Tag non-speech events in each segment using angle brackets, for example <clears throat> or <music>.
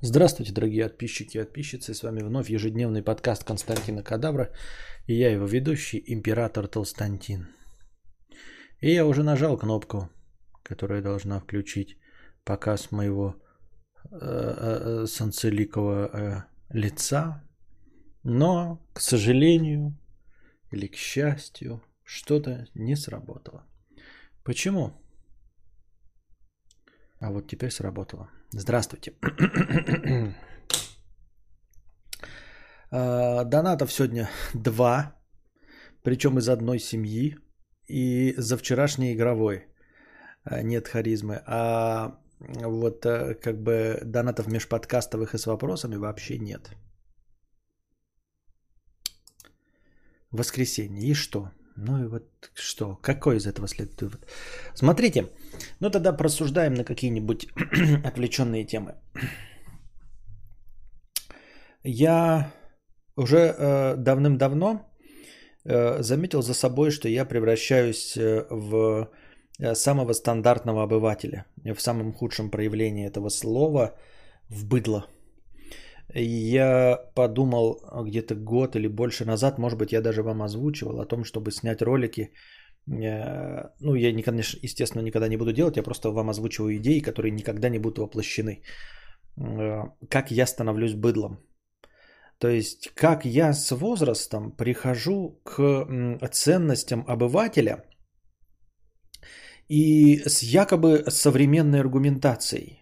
Здравствуйте, дорогие подписчики и подписчицы. С вами вновь ежедневный подкаст Константина Кадавра. И я его ведущий, император Толстантин. И я уже нажал кнопку, которая должна включить показ моего э, э, санцеликого э, лица. Но, к сожалению, или к счастью, что-то не сработало. Почему? А вот теперь сработало. Здравствуйте. <clears throat> А, донатов сегодня два, причем из одной семьи. И за вчерашний игровой а, нет харизмы. А вот э, как бы донатов межподкастовых и с вопросами вообще нет. Воскресенье. И что? Ну и вот что? Какой из этого следует вывод? Смотрите, ну тогда просуждаем на какие-нибудь <clears throat> отвлеченные темы. Я уже э, давным-давно э, заметил за собой, что я превращаюсь э, в э, самого стандартного обывателя, в самом худшем проявлении этого слова, в быдло – я подумал где-то год или больше назад, может быть, я даже вам озвучивал о том, чтобы снять ролики. Э, ну, я, не, конечно, естественно, никогда не буду делать, я просто вам озвучиваю идеи, которые никогда не будут воплощены. Э, как я становлюсь быдлом. То есть, как я с возрастом прихожу к ценностям обывателя и с якобы современной аргументацией.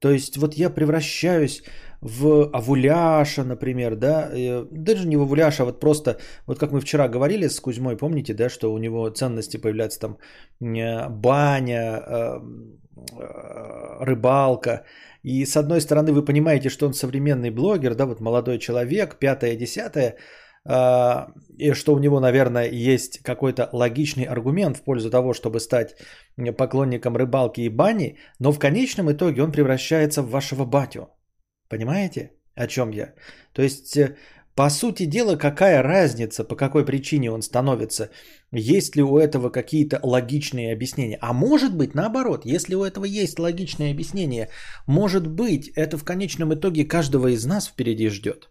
То есть, вот я превращаюсь в Авуляша, например, да, даже не в Авуляша, а вот просто, вот как мы вчера говорили с Кузьмой, помните, да, что у него ценности появляются там баня, э, э, рыбалка, и с одной стороны вы понимаете, что он современный блогер, да, вот молодой человек, пятое, десятое, э, и что у него, наверное, есть какой-то логичный аргумент в пользу того, чтобы стать поклонником рыбалки и бани, но в конечном итоге он превращается в вашего батю. Понимаете, о чем я? То есть, э, по сути дела, какая разница, по какой причине он становится? Есть ли у этого какие-то логичные объяснения? А может быть, наоборот, если у этого есть логичное объяснение, может быть, это в конечном итоге каждого из нас впереди ждет.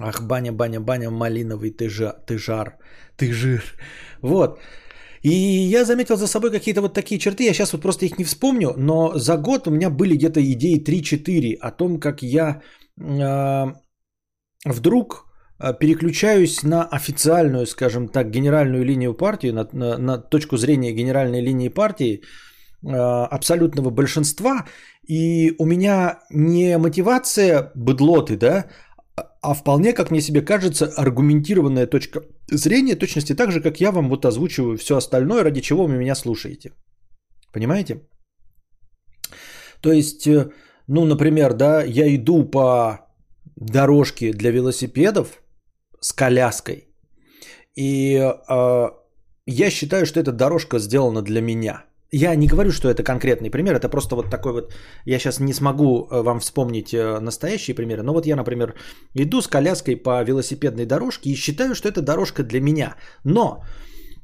Ах, баня, баня, баня, малиновый ты, жар, ты жар, ты жир. Вот. И я заметил за собой какие-то вот такие черты, я сейчас вот просто их не вспомню, но за год у меня были где-то идеи 3-4 о том, как я э, вдруг а, переключаюсь на официальную, скажем так, генеральную линию партии, на, на, на точку зрения генеральной линии партии э, абсолютного большинства, и у меня не мотивация быдлоты, да, а вполне, как мне себе кажется, аргументированная точка зрения, точности так же, как я вам вот озвучиваю все остальное, ради чего вы меня слушаете. Понимаете? То есть, э, ну, например, да, я иду по дорожке для велосипедов с коляской, и э, я считаю, что эта дорожка сделана для меня – я не говорю, что это конкретный пример, это просто вот такой вот, я сейчас не смогу э, вам вспомнить э, настоящие примеры, но вот я, например, иду с коляской по велосипедной дорожке и считаю, что это дорожка для меня. Но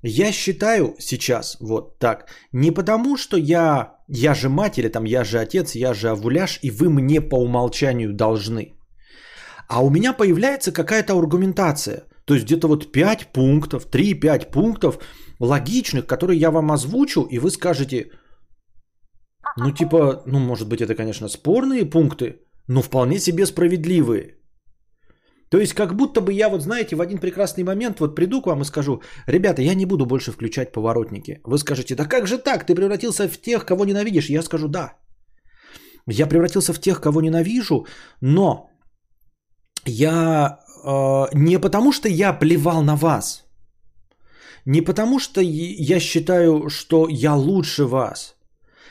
я считаю сейчас вот так, не потому, что я, я же мать или там я же отец, я же авуляж, и вы мне по умолчанию должны. А у меня появляется какая-то аргументация. То есть где-то вот 5 пунктов, 3-5 пунктов – логичных, которые я вам озвучу, и вы скажете, ну типа, ну может быть это, конечно, спорные пункты, но вполне себе справедливые. То есть как будто бы я вот, знаете, в один прекрасный момент вот приду к вам и скажу, ребята, я не буду больше включать поворотники. Вы скажете, да как же так, ты превратился в тех, кого ненавидишь? Я скажу, да. Я превратился в тех, кого ненавижу, но я э, не потому, что я плевал на вас – не потому, что я считаю, что я лучше вас.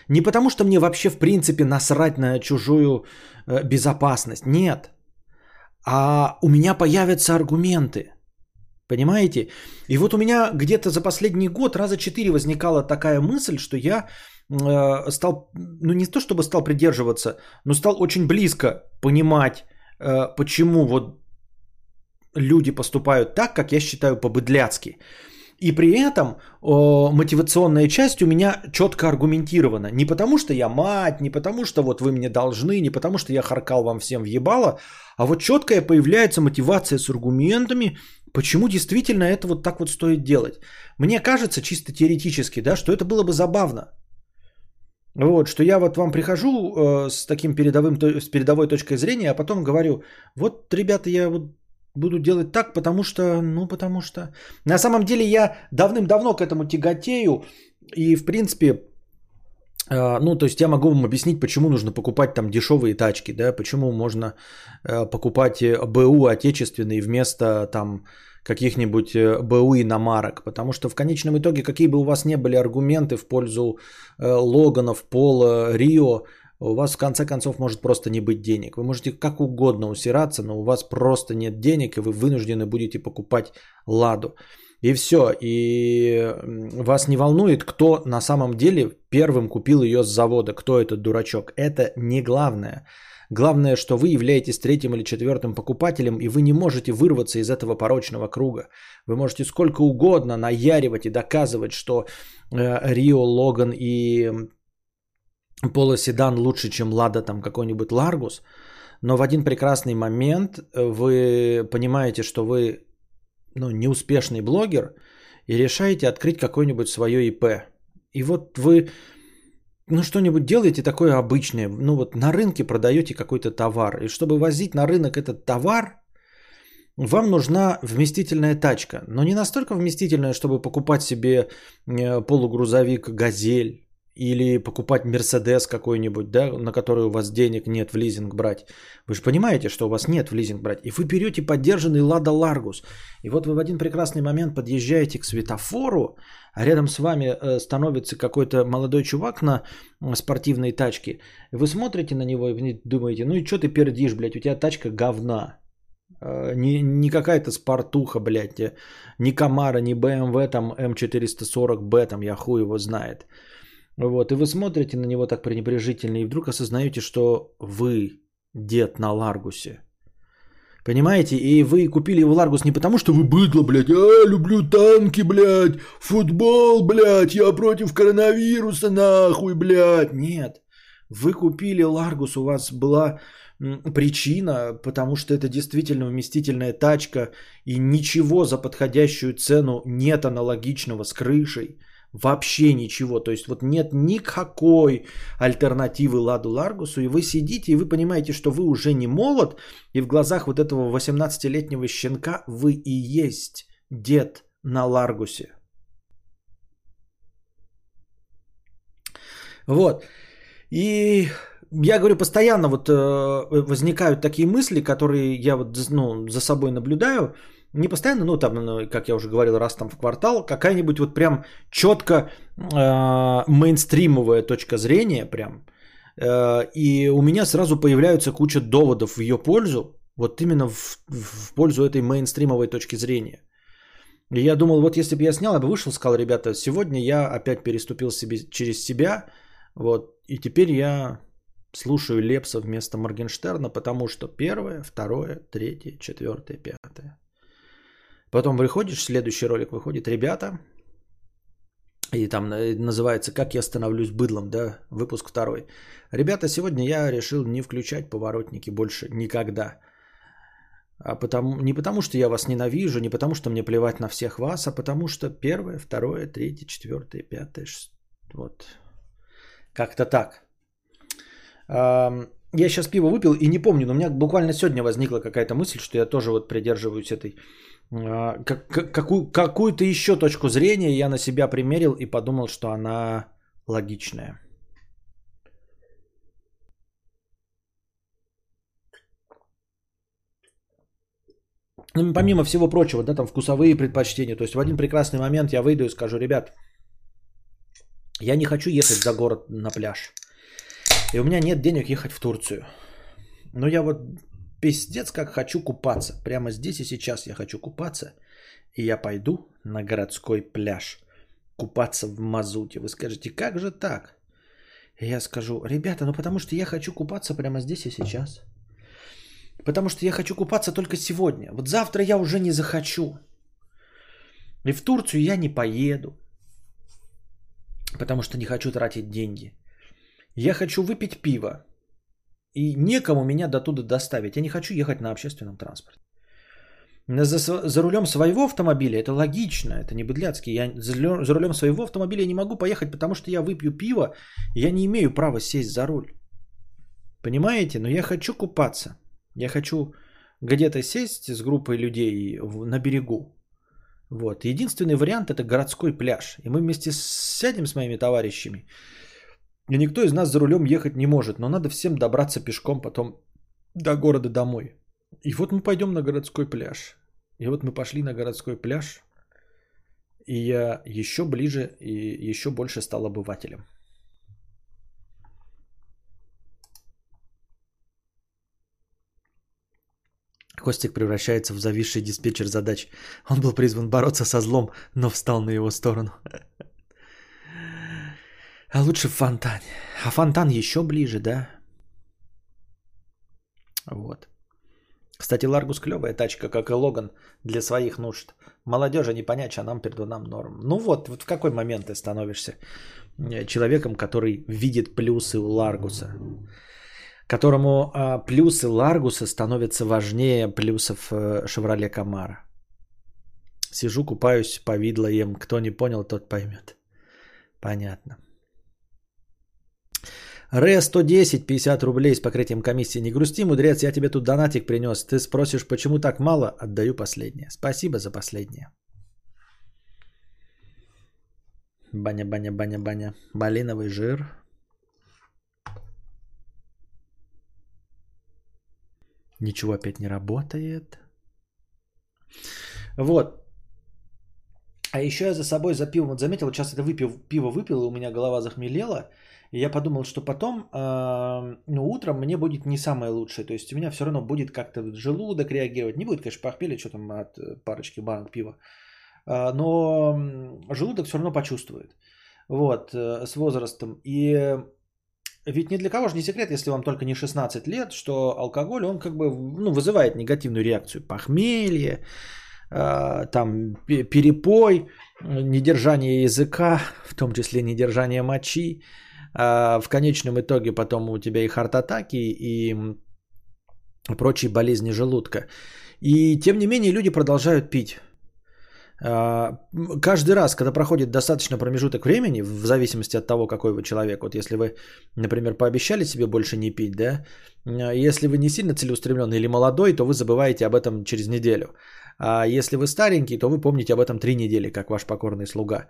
Не потому, что мне вообще в принципе насрать на чужую э, безопасность. Нет. А у меня появятся аргументы. Понимаете? И вот у меня где-то за последний год раза четыре возникала такая мысль, что я э, стал, ну не то чтобы стал придерживаться, но стал очень близко понимать, э, почему вот люди поступают так, как я считаю по-быдляцки. И при этом о, мотивационная часть у меня четко аргументирована. Не потому, что я мать, не потому, что вот вы мне должны, не потому, что я харкал вам всем въебало, а вот четкая появляется мотивация с аргументами, почему действительно это вот так вот стоит делать. Мне кажется, чисто теоретически, да, что это было бы забавно. Вот, что я вот вам прихожу э, с таким передовым, с передовой точкой зрения, а потом говорю, вот, ребята, я вот буду делать так, потому что, ну, потому что... На самом деле я давным-давно к этому тяготею, и, в принципе, э, ну, то есть я могу вам объяснить, почему нужно покупать там дешевые тачки, да, почему можно э, покупать э, БУ отечественные вместо там каких-нибудь э, БУ иномарок, потому что в конечном итоге, какие бы у вас не были аргументы в пользу э, Логанов, Пола, Рио, у вас в конце концов может просто не быть денег. Вы можете как угодно усираться, но у вас просто нет денег, и вы вынуждены будете покупать Ладу. И все. И вас не волнует, кто на самом деле первым купил ее с завода, кто этот дурачок. Это не главное. Главное, что вы являетесь третьим или четвертым покупателем, и вы не можете вырваться из этого порочного круга. Вы можете сколько угодно наяривать и доказывать, что э, Рио, Логан и полоседан лучше, чем Лада там какой-нибудь Ларгус, но в один прекрасный момент э, вы понимаете, что вы ну, неуспешный блогер и решаете открыть какое-нибудь свое ИП. И вот вы ну, что-нибудь делаете такое обычное. Ну, вот на рынке продаете какой-то товар. И чтобы возить на рынок этот товар, вам нужна вместительная тачка. Но не настолько вместительная, чтобы покупать себе э, полугрузовик «Газель» или покупать Мерседес какой-нибудь, да, на который у вас денег нет в лизинг брать. Вы же понимаете, что у вас нет в лизинг брать. И вы берете поддержанный Лада Ларгус. И вот вы в один прекрасный момент подъезжаете к светофору, а рядом с вами э, становится какой-то молодой чувак на спортивной тачке. Вы смотрите на него и думаете, ну и что ты пердишь, блядь, у тебя тачка говна. Э, не, не какая-то спортуха, блядь, э, ни Camaro, ни BMW, там М440B, там я хуй его знает. Вот, и вы смотрите на него так пренебрежительно, и вдруг осознаете, что вы дед на Ларгусе. Понимаете? И вы купили его Ларгус не потому, что вы быдло, блядь, а, люблю танки, блядь, футбол, блядь, я против коронавируса, нахуй, блядь. Нет. Вы купили Ларгус, у вас была причина, потому что это действительно вместительная тачка, и ничего за подходящую цену нет аналогичного с крышей. Вообще ничего. То есть вот нет никакой альтернативы Ладу Ларгусу. И вы сидите, и вы понимаете, что вы уже не молод. И в глазах вот этого 18-летнего щенка вы и есть дед на Ларгусе. Вот. И я говорю, постоянно вот э, возникают такие мысли, которые я вот ну, за собой наблюдаю не постоянно, ну там, ну, как я уже говорил, раз там в квартал, какая-нибудь вот прям четко э, мейнстримовая точка зрения прям. Э, и у меня сразу появляются куча доводов в ее пользу, вот именно в, в пользу этой мейнстримовой точки зрения. И я думал, вот если бы я снял, я бы вышел, сказал, ребята, сегодня я опять переступил себе, через себя, вот, и теперь я слушаю Лепса вместо Моргенштерна, потому что первое, второе, третье, четвертое, пятое. Потом выходишь, следующий ролик выходит, ребята, и там называется «Как я становлюсь быдлом», да, выпуск второй. Ребята, сегодня я решил не включать поворотники больше никогда. А потому, не потому, что я вас ненавижу, не потому, что мне плевать на всех вас, а потому что первое, второе, третье, четвертое, пятое, шестое, вот. Как-то так. Я сейчас пиво выпил и не помню, но у меня буквально сегодня возникла какая-то мысль, что я тоже вот придерживаюсь этой как, какую, какую-то еще точку зрения я на себя примерил и подумал, что она логичная. Ну, помимо всего прочего, да, там вкусовые предпочтения. То есть в один прекрасный момент я выйду и скажу, ребят, я не хочу ехать за город на пляж. И у меня нет денег ехать в Турцию. Но я вот Пиздец, как хочу купаться. Прямо здесь и сейчас я хочу купаться. И я пойду на городской пляж. Купаться в мазуте. Вы скажете, как же так? Я скажу, ребята, ну потому что я хочу купаться прямо здесь и сейчас. Потому что я хочу купаться только сегодня. Вот завтра я уже не захочу. И в Турцию я не поеду, потому что не хочу тратить деньги. Я хочу выпить пиво, и некому меня до туда доставить. Я не хочу ехать на общественном транспорте. За, за рулем своего автомобиля это логично, это не быдляцкий. Я за, за рулем своего автомобиля не могу поехать, потому что я выпью пиво, я не имею права сесть за руль. Понимаете? Но я хочу купаться. Я хочу где-то сесть с группой людей на берегу. Вот. Единственный вариант это городской пляж. И мы вместе сядем с моими товарищами. И никто из нас за рулем ехать не может. Но надо всем добраться пешком потом до города домой. И вот мы пойдем на городской пляж. И вот мы пошли на городской пляж. И я еще ближе и еще больше стал обывателем. Костик превращается в зависший диспетчер задач. Он был призван бороться со злом, но встал на его сторону. А лучше в фонтане. А фонтан еще ближе, да? Вот. Кстати, Ларгус клевая тачка, как и Логан, для своих нужд. Молодежи не понять, а нам перед нам норм. Ну вот, вот в какой момент ты становишься э, человеком, который видит плюсы у Ларгуса? которому а, плюсы Ларгуса становятся важнее плюсов э, Шевроле Камара. Сижу, купаюсь, повидло ем. Кто не понял, тот поймет. Понятно. Ре 110, 50 рублей с покрытием комиссии. Не грусти, мудрец, я тебе тут донатик принес. Ты спросишь, почему так мало? Отдаю последнее. Спасибо за последнее. Баня, баня, баня, баня. Малиновый жир. Ничего опять не работает. Вот. А еще я за собой за пивом вот заметил, вот сейчас это выпил, пиво выпил, и у меня голова захмелела. И я подумал, что потом, э, ну, утром мне будет не самое лучшее. То есть у меня все равно будет как-то желудок реагировать. Не будет, конечно, похмелья, что там от парочки банок пива. Э, но желудок все равно почувствует. Вот, э, с возрастом. И ведь ни для кого же не секрет, если вам только не 16 лет, что алкоголь, он как бы ну, вызывает негативную реакцию. Похмелье, э, там перепой, недержание языка, <laughs> в том числе недержание мочи. Э, в конечном итоге потом у тебя и хард-атаки, и прочие болезни желудка. И тем не менее люди продолжают пить. А, каждый раз, когда проходит достаточно промежуток времени, в зависимости от того, какой вы человек, вот если вы, например, пообещали себе больше не пить, да, а, если вы не сильно целеустремленный или молодой, то вы забываете об этом через неделю. А если вы старенький, то вы помните об этом три недели, как ваш покорный слуга.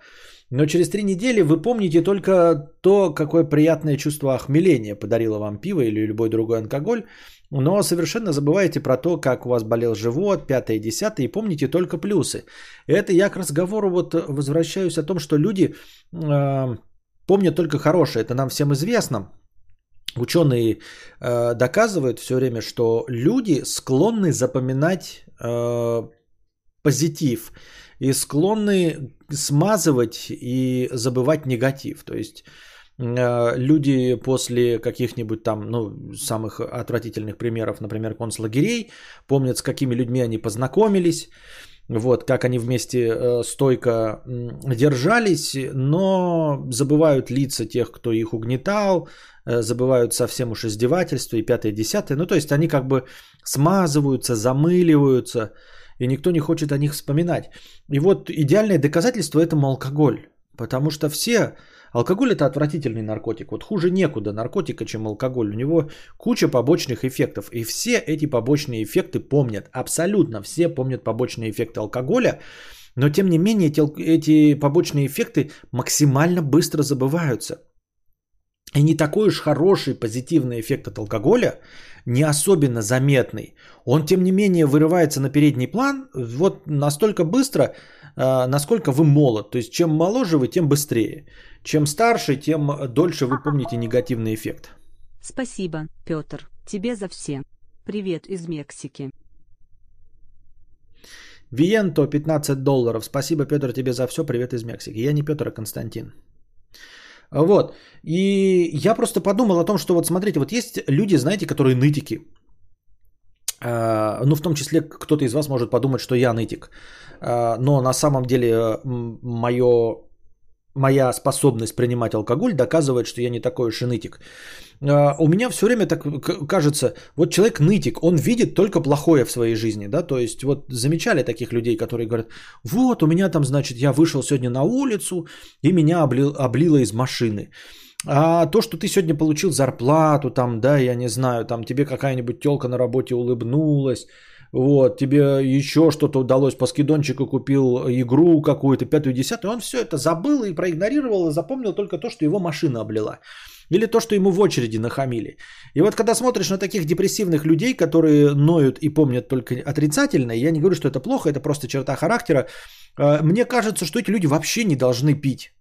Но через три недели вы помните только то, какое приятное чувство охмеления подарило вам пиво или любой другой алкоголь, но совершенно забываете про то, как у вас болел живот, пятое, десятое, и помните только плюсы. Это я к разговору вот возвращаюсь о том, что люди э, помнят только хорошее. Это нам всем известно. Ученые э, доказывают все время, что люди склонны запоминать э, позитив и склонны смазывать и забывать негатив. То есть Э, люди после каких-нибудь там, ну, самых отвратительных примеров, например, концлагерей, помнят, с какими людьми они познакомились, вот, как они вместе э, стойко держались, но забывают лица тех, кто их угнетал, э, забывают совсем уж издевательства и пятое, десятое. Ну, то есть они как бы смазываются, замыливаются, и никто не хочет о них вспоминать. И вот идеальное доказательство этому алкоголь, потому что все Алкоголь это отвратительный наркотик. Вот хуже некуда наркотика, чем алкоголь. У него куча побочных эффектов. И все эти побочные эффекты помнят. Абсолютно все помнят побочные эффекты алкоголя. Но тем не менее эти, эти побочные эффекты максимально быстро забываются. И не такой уж хороший позитивный эффект от алкоголя, не особенно заметный. Он, тем не менее, вырывается на передний план вот настолько быстро, а, насколько вы молод. То есть, чем моложе вы, тем быстрее. Чем старше, тем дольше вы помните негативный эффект. Спасибо, Петр, тебе за все. Привет из Мексики. Виенто 15 долларов. Спасибо, Петр, тебе за все. Привет из Мексики. Я не Петр, а Константин. Вот. И я просто подумал о том, что вот смотрите, вот есть люди, знаете, которые нытики. А, ну, в том числе кто-то из вас может подумать, что я нытик. А, но на самом деле мое, моя способность принимать алкоголь доказывает, что я не такой уж и нытик. А, у меня все время так кажется, вот человек нытик, он видит только плохое в своей жизни, да, то есть вот замечали таких людей, которые говорят, вот у меня там, значит, я вышел сегодня на улицу и меня облил, облило из машины. А то, что ты сегодня получил зарплату, там, да, я не знаю, там тебе какая-нибудь телка на работе улыбнулась, вот, тебе еще что-то удалось, по скидончику купил игру какую-то, пятую, десятую, он все это забыл и проигнорировал, и запомнил только то, что его машина облила. Или то, что ему в очереди нахамили. И вот когда смотришь на таких депрессивных людей, которые ноют и помнят только отрицательное, я не говорю, что это плохо, это просто черта характера, э, мне кажется, что эти люди вообще не должны пить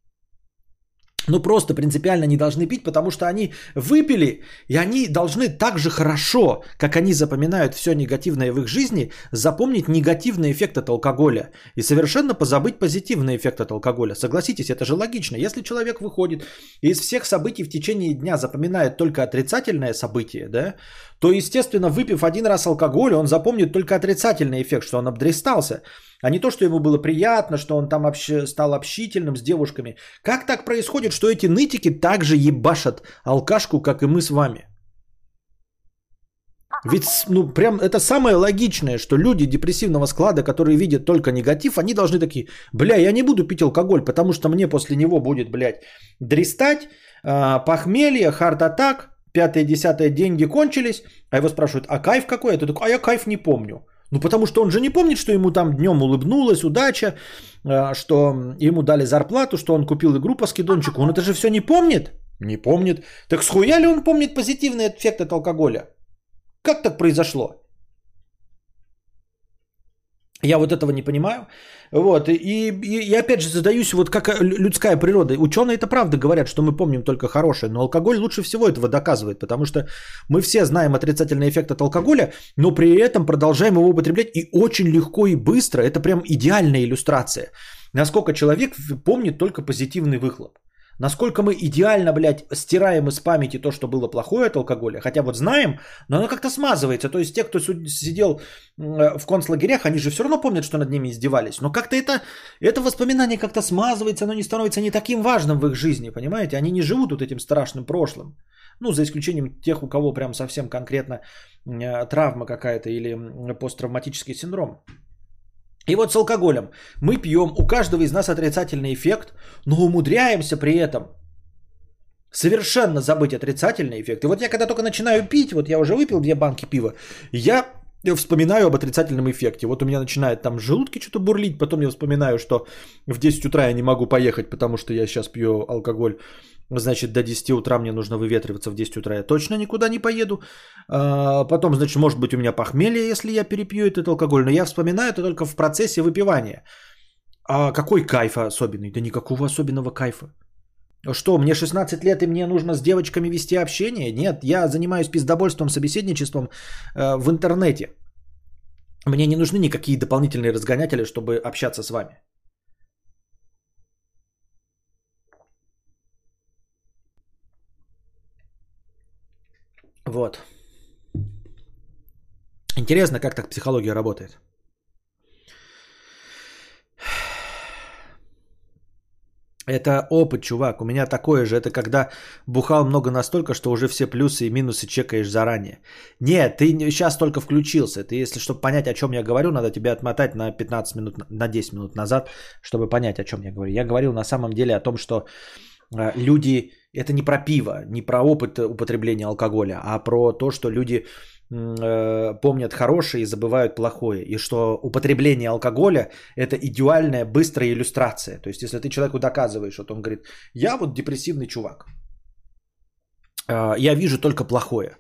ну просто принципиально не должны пить, потому что они выпили, и они должны так же хорошо, как они запоминают все негативное в их жизни, запомнить негативный эффект от алкоголя и совершенно позабыть позитивный эффект от алкоголя. Согласитесь, это же логично. Если человек выходит и из всех событий в течение дня запоминает только отрицательное событие, да, то, естественно, выпив один раз алкоголь, он запомнит только отрицательный эффект, что он обдристался, а не то, что ему было приятно, что он там обще, стал общительным с девушками. Как так происходит, что эти нытики так же ебашат алкашку, как и мы с вами? Ведь, ну, прям это самое логичное, что люди депрессивного склада, которые видят только негатив, они должны такие, бля, я не буду пить алкоголь, потому что мне после него будет, блядь, дристать, э, похмелье, хард-атак, пятое, десятое, деньги кончились, а его спрашивают, а кайф какой? А такой, а я кайф не помню. Ну, потому что он же не помнит, что ему там днем улыбнулась удача, а, что ему дали зарплату, что он купил игру по скидончику. Он это же все не помнит? Не помнит. Так схуя ли он помнит позитивный эффект от алкоголя? Как так произошло? Я вот этого не понимаю. Вот. И, и, и опять же задаюсь, вот как людская природа. Ученые это правда говорят, что мы помним только хорошее, но алкоголь лучше всего этого доказывает, потому что мы все знаем отрицательный эффект от алкоголя, но при этом продолжаем его употреблять и очень легко и быстро. Это прям идеальная иллюстрация. Насколько человек помнит только позитивный выхлоп. Насколько мы идеально, блядь, стираем из памяти то, что было плохое от алкоголя. Хотя вот знаем, но оно как-то смазывается. То есть те, кто сидел в концлагерях, они же все равно помнят, что над ними издевались. Но как-то это, это воспоминание как-то смазывается, оно не становится не таким важным в их жизни, понимаете? Они не живут вот этим страшным прошлым. Ну, за исключением тех, у кого прям совсем конкретно э, травма какая-то или посттравматический синдром. И вот с алкоголем. Мы пьем, у каждого из нас отрицательный эффект, но умудряемся при этом совершенно забыть отрицательный эффект. И вот я когда только начинаю пить, вот я уже выпил две банки пива, я вспоминаю об отрицательном эффекте. Вот у меня начинает там желудки что-то бурлить, потом я вспоминаю, что в 10 утра я не могу поехать, потому что я сейчас пью алкоголь Значит, до 10 утра мне нужно выветриваться в 10 утра. Я точно никуда не поеду. А, потом, значит, может быть у меня похмелье, если я перепью этот алкоголь. Но я вспоминаю это только в процессе выпивания. А какой кайф особенный? Да никакого особенного кайфа. Что, мне 16 лет и мне нужно с девочками вести общение? Нет, я занимаюсь пиздобольством, собеседничеством э, в интернете. Мне не нужны никакие дополнительные разгонятели, чтобы общаться с вами. Вот. Интересно, как так психология работает. Это опыт, чувак. У меня такое же. Это когда бухал много настолько, что уже все плюсы и минусы чекаешь заранее. Нет, ты сейчас только включился. Ты, если чтобы понять, о чем я говорю, надо тебе отмотать на 15 минут, на 10 минут назад, чтобы понять, о чем я говорю. Я говорил на самом деле о том, что люди это не про пиво, не про опыт употребления алкоголя, а про то, что люди э, помнят хорошее и забывают плохое. И что употребление алкоголя – это идеальная быстрая иллюстрация. То есть, если ты человеку доказываешь, вот он говорит, я вот депрессивный чувак, э, я вижу только плохое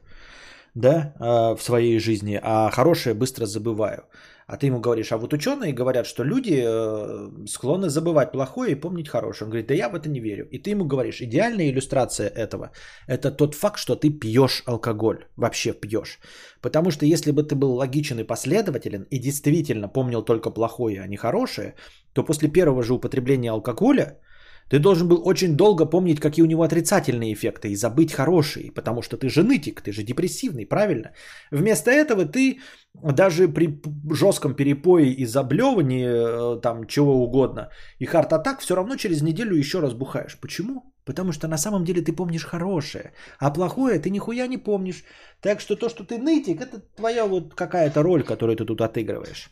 да, э, в своей жизни, а хорошее быстро забываю. А ты ему говоришь, а вот ученые говорят, что люди э, склонны забывать плохое и помнить хорошее. Он говорит, да я в это не верю. И ты ему говоришь, идеальная иллюстрация этого, это тот факт, что ты пьешь алкоголь, вообще пьешь. Потому что если бы ты был логичен и последователен и действительно помнил только плохое, а не хорошее, то после первого же употребления алкоголя Ты должен был очень долго помнить, какие у него отрицательные эффекты и забыть хорошие, потому что ты же нытик, ты же депрессивный, правильно? Вместо этого ты даже при жестком перепое и заблевании э, там чего угодно и хард-атак все равно через неделю еще раз бухаешь. Почему? Потому что на самом деле ты помнишь хорошее, а плохое ты нихуя не помнишь. Так что то, что ты нытик, это твоя вот какая-то роль, которую ты тут отыгрываешь.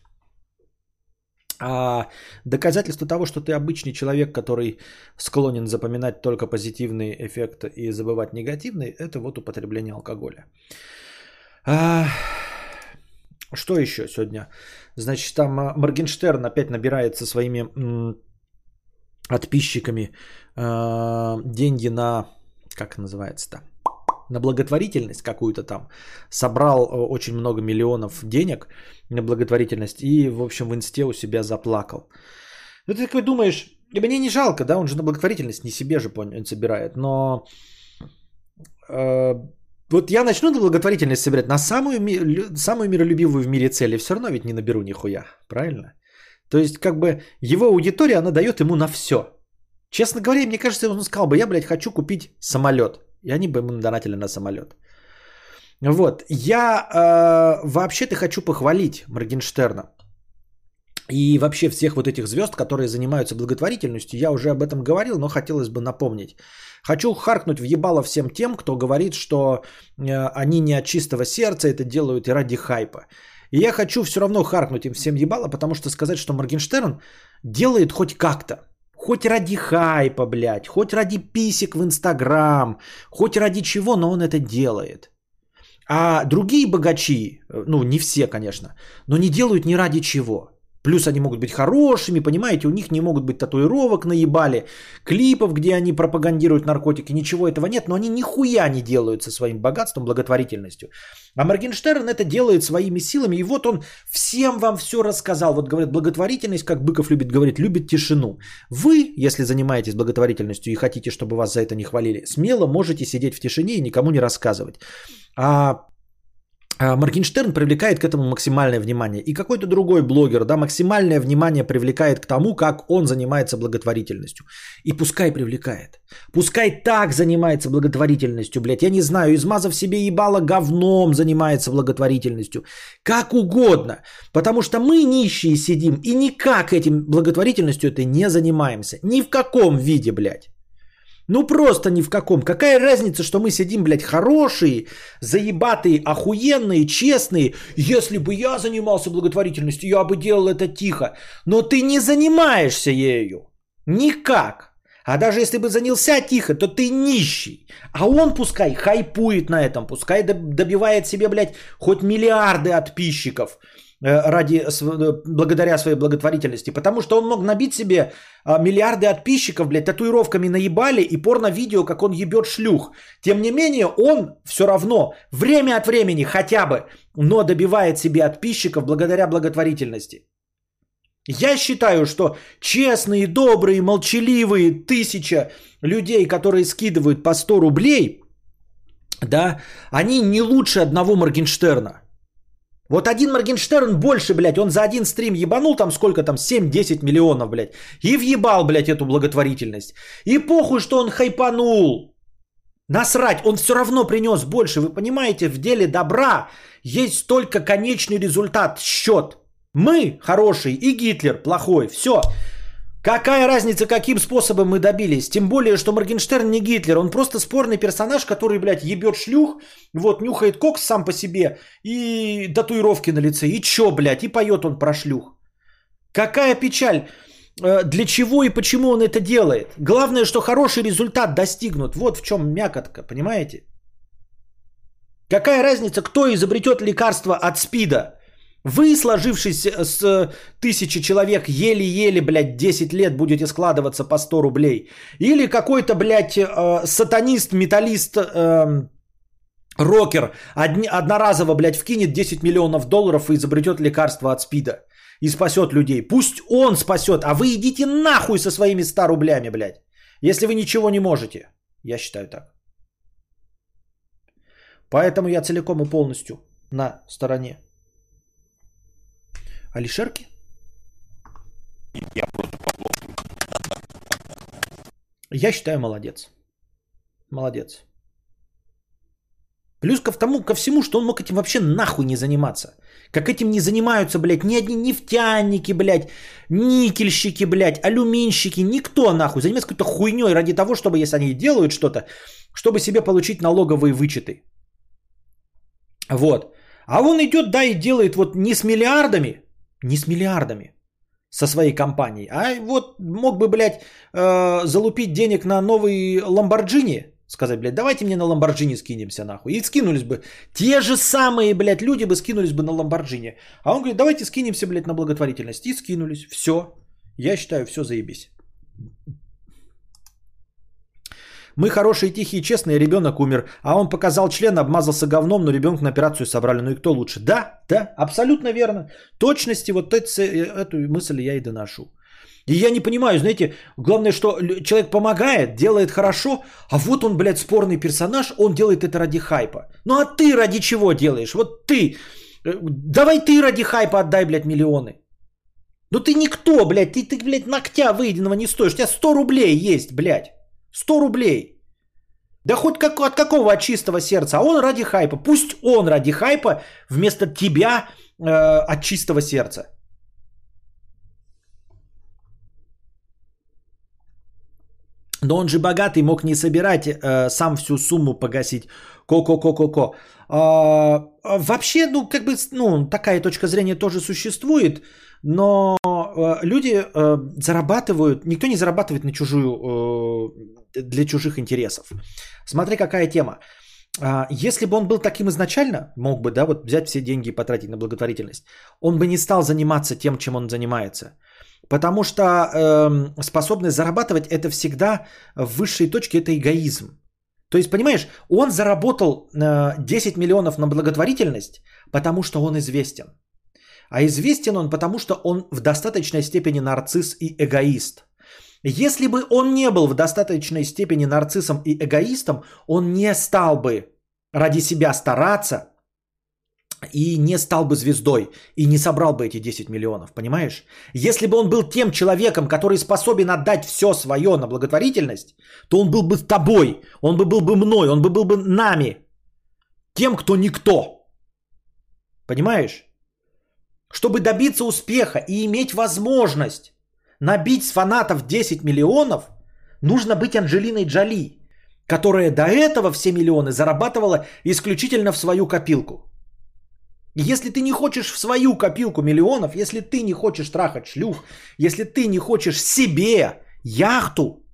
А доказательство того, что ты обычный человек, который склонен запоминать только позитивный эффект и забывать негативный, это вот употребление алкоголя. А, что еще сегодня? Значит, там а, Моргенштерн опять набирает со своими подписчиками э, деньги на, как называется-то, на благотворительность какую-то там. Собрал э, очень много миллионов денег на благотворительность и, в общем, в инсте у себя заплакал. Ну, ты такой думаешь, мне не жалко, да, он же на благотворительность не себе же он собирает, но э, вот я начну на благотворительность собирать на самую, самую миролюбивую в мире цель, и все равно ведь не наберу нихуя, правильно? То есть, как бы, его аудитория, она дает ему на все. Честно говоря, мне кажется, он сказал бы, я, блядь, хочу купить самолет. И они бы ему надонатили на самолет. Вот, я э, вообще-то хочу похвалить Моргенштерна. И вообще всех вот этих звезд, которые занимаются благотворительностью, я уже об этом говорил, но хотелось бы напомнить. Хочу харкнуть в ебало всем тем, кто говорит, что э, они не от чистого сердца это делают и ради хайпа. И я хочу все равно харкнуть им всем ебало, потому что сказать, что Моргенштерн делает хоть как-то. Хоть ради хайпа, блядь, хоть ради писек в Инстаграм, хоть ради чего, но он это делает. А другие богачи, ну не все, конечно, но не делают ни ради чего. Плюс они могут быть хорошими, понимаете, у них не могут быть татуировок наебали, клипов, где они пропагандируют наркотики, ничего этого нет, но они нихуя не делают со своим богатством, благотворительностью. А Моргенштерн это делает своими силами, и вот он всем вам все рассказал. Вот говорят, благотворительность, как Быков любит говорить, любит тишину. Вы, если занимаетесь благотворительностью и хотите, чтобы вас за это не хвалили, смело можете сидеть в тишине и никому не рассказывать. А, Моргенштерн привлекает к этому максимальное внимание. И какой-то другой блогер, да, максимальное внимание привлекает к тому, как он занимается благотворительностью. И пускай привлекает. Пускай так занимается благотворительностью, блядь. Я не знаю, измазав себе ебало говном занимается благотворительностью. Как угодно. Потому что мы нищие сидим и никак этим благотворительностью это не занимаемся. Ни в каком виде, блядь. Ну просто ни в каком. Какая разница, что мы сидим, блядь, хорошие, заебатые, охуенные, честные. Если бы я занимался благотворительностью, я бы делал это тихо. Но ты не занимаешься ею. Никак. А даже если бы занялся тихо, то ты нищий. А он пускай хайпует на этом, пускай добивает себе, блядь, хоть миллиарды подписчиков. Э, ради, э, благодаря своей благотворительности. Потому что он мог набить себе а, миллиарды подписчиков, блядь, татуировками наебали и порно-видео, как он ебет шлюх. Тем не менее, он все равно время от времени хотя бы, но добивает себе подписчиков благодаря благотворительности. Я считаю, что честные, добрые, молчаливые тысяча людей, которые скидывают по 100 рублей, да, они не лучше одного Моргенштерна. Вот один Моргенштерн больше, блядь, он за один стрим ебанул там сколько там, 7-10 миллионов, блядь. И въебал, блядь, эту благотворительность. И похуй, что он хайпанул. Насрать, он все равно принес больше. Вы понимаете, в деле добра есть только конечный результат, счет. Мы хороший и Гитлер плохой. Все. Какая разница, каким способом мы добились? Тем более, что Моргенштерн не Гитлер. Он просто спорный персонаж, который, блядь, ебет шлюх, вот, нюхает кокс сам по себе и татуировки на лице. И чё, блядь, и поет он про шлюх. Какая печаль. Э, для чего и почему он это делает? Главное, что хороший результат достигнут. Вот в чем мякотка, понимаете? Какая разница, кто изобретет лекарство от СПИДа? Вы, сложившись с тысячи человек, еле-еле, блядь, 10 лет будете складываться по 100 рублей. Или какой-то, блядь, э, сатанист, металлист, э, рокер одни, одноразово, блядь, вкинет 10 миллионов долларов и изобретет лекарство от СПИДа. И спасет людей. Пусть он спасет, а вы идите нахуй со своими 100 рублями, блядь. Если вы ничего не можете. Я считаю так. Поэтому я целиком и полностью на стороне Алишерки? Я просто Я считаю, молодец. Молодец. Плюс ко, тому, ко всему, что он мог этим вообще нахуй не заниматься. Как этим не занимаются, блядь, ни одни нефтяники, блядь, никельщики, блядь, алюминщики, никто нахуй. Занимается какой-то хуйней ради того, чтобы, если они делают что-то, чтобы себе получить налоговые вычеты. Вот. А он идет, да, и делает вот не с миллиардами, не с миллиардами со своей компанией, а вот мог бы, блядь, э, залупить денег на новый Ламборджини, сказать, блядь, давайте мне на Ламборджини скинемся нахуй. И скинулись бы. Те же самые, блядь, люди бы скинулись бы на Ламборджини. А он говорит, давайте скинемся, блядь, на благотворительность. И скинулись. Все. Я считаю, все заебись. Мы хорошие, тихие, честные, ребенок умер. А он показал член, обмазался говном, но ребенка на операцию собрали. Ну и кто лучше? Да, да, абсолютно верно. Точности вот эту, эту мысль я и доношу. И я не понимаю, знаете, главное, что человек помогает, делает хорошо, а вот он, блядь, спорный персонаж, он делает это ради хайпа. Ну а ты ради чего делаешь? Вот ты. Э, давай ты ради хайпа отдай, блядь, миллионы. Ну ты никто, блядь, ты, ты блядь, ногтя выеденного не стоишь. У тебя 100 рублей есть, блядь. 100 рублей. Да хоть как, от какого от чистого сердца. А он ради хайпа. Пусть он ради хайпа вместо тебя э, от чистого сердца. Но он же богатый, мог не собирать, э, сам всю сумму погасить. Ко-ко-ко-ко-ко. А, вообще, ну, как бы, ну, такая точка зрения тоже существует, но э, люди э, зарабатывают, никто не зарабатывает на чужую, э, для чужих интересов. Смотри, какая тема. А, если бы он был таким изначально, мог бы, да, вот взять все деньги и потратить на благотворительность, он бы не стал заниматься тем, чем он занимается. Потому что э, способность зарабатывать это всегда в высшей точке это эгоизм. То есть, понимаешь, он заработал э, 10 миллионов на благотворительность, потому что он известен. А известен он потому, что он в достаточной степени нарцисс и эгоист. Если бы он не был в достаточной степени нарциссом и эгоистом, он не стал бы ради себя стараться, и не стал бы звездой, и не собрал бы эти 10 миллионов, понимаешь? Если бы он был тем человеком, который способен отдать все свое на благотворительность, то он был бы с тобой, он бы был бы мной, он бы был бы нами, тем, кто никто. Понимаешь? Чтобы добиться успеха и иметь возможность набить с фанатов 10 миллионов, нужно быть Анджелиной Джоли, которая до этого все миллионы зарабатывала исключительно в свою копилку. Если ты не хочешь в свою копилку миллионов, если ты не хочешь трахать шлюх, если ты не хочешь себе яхту,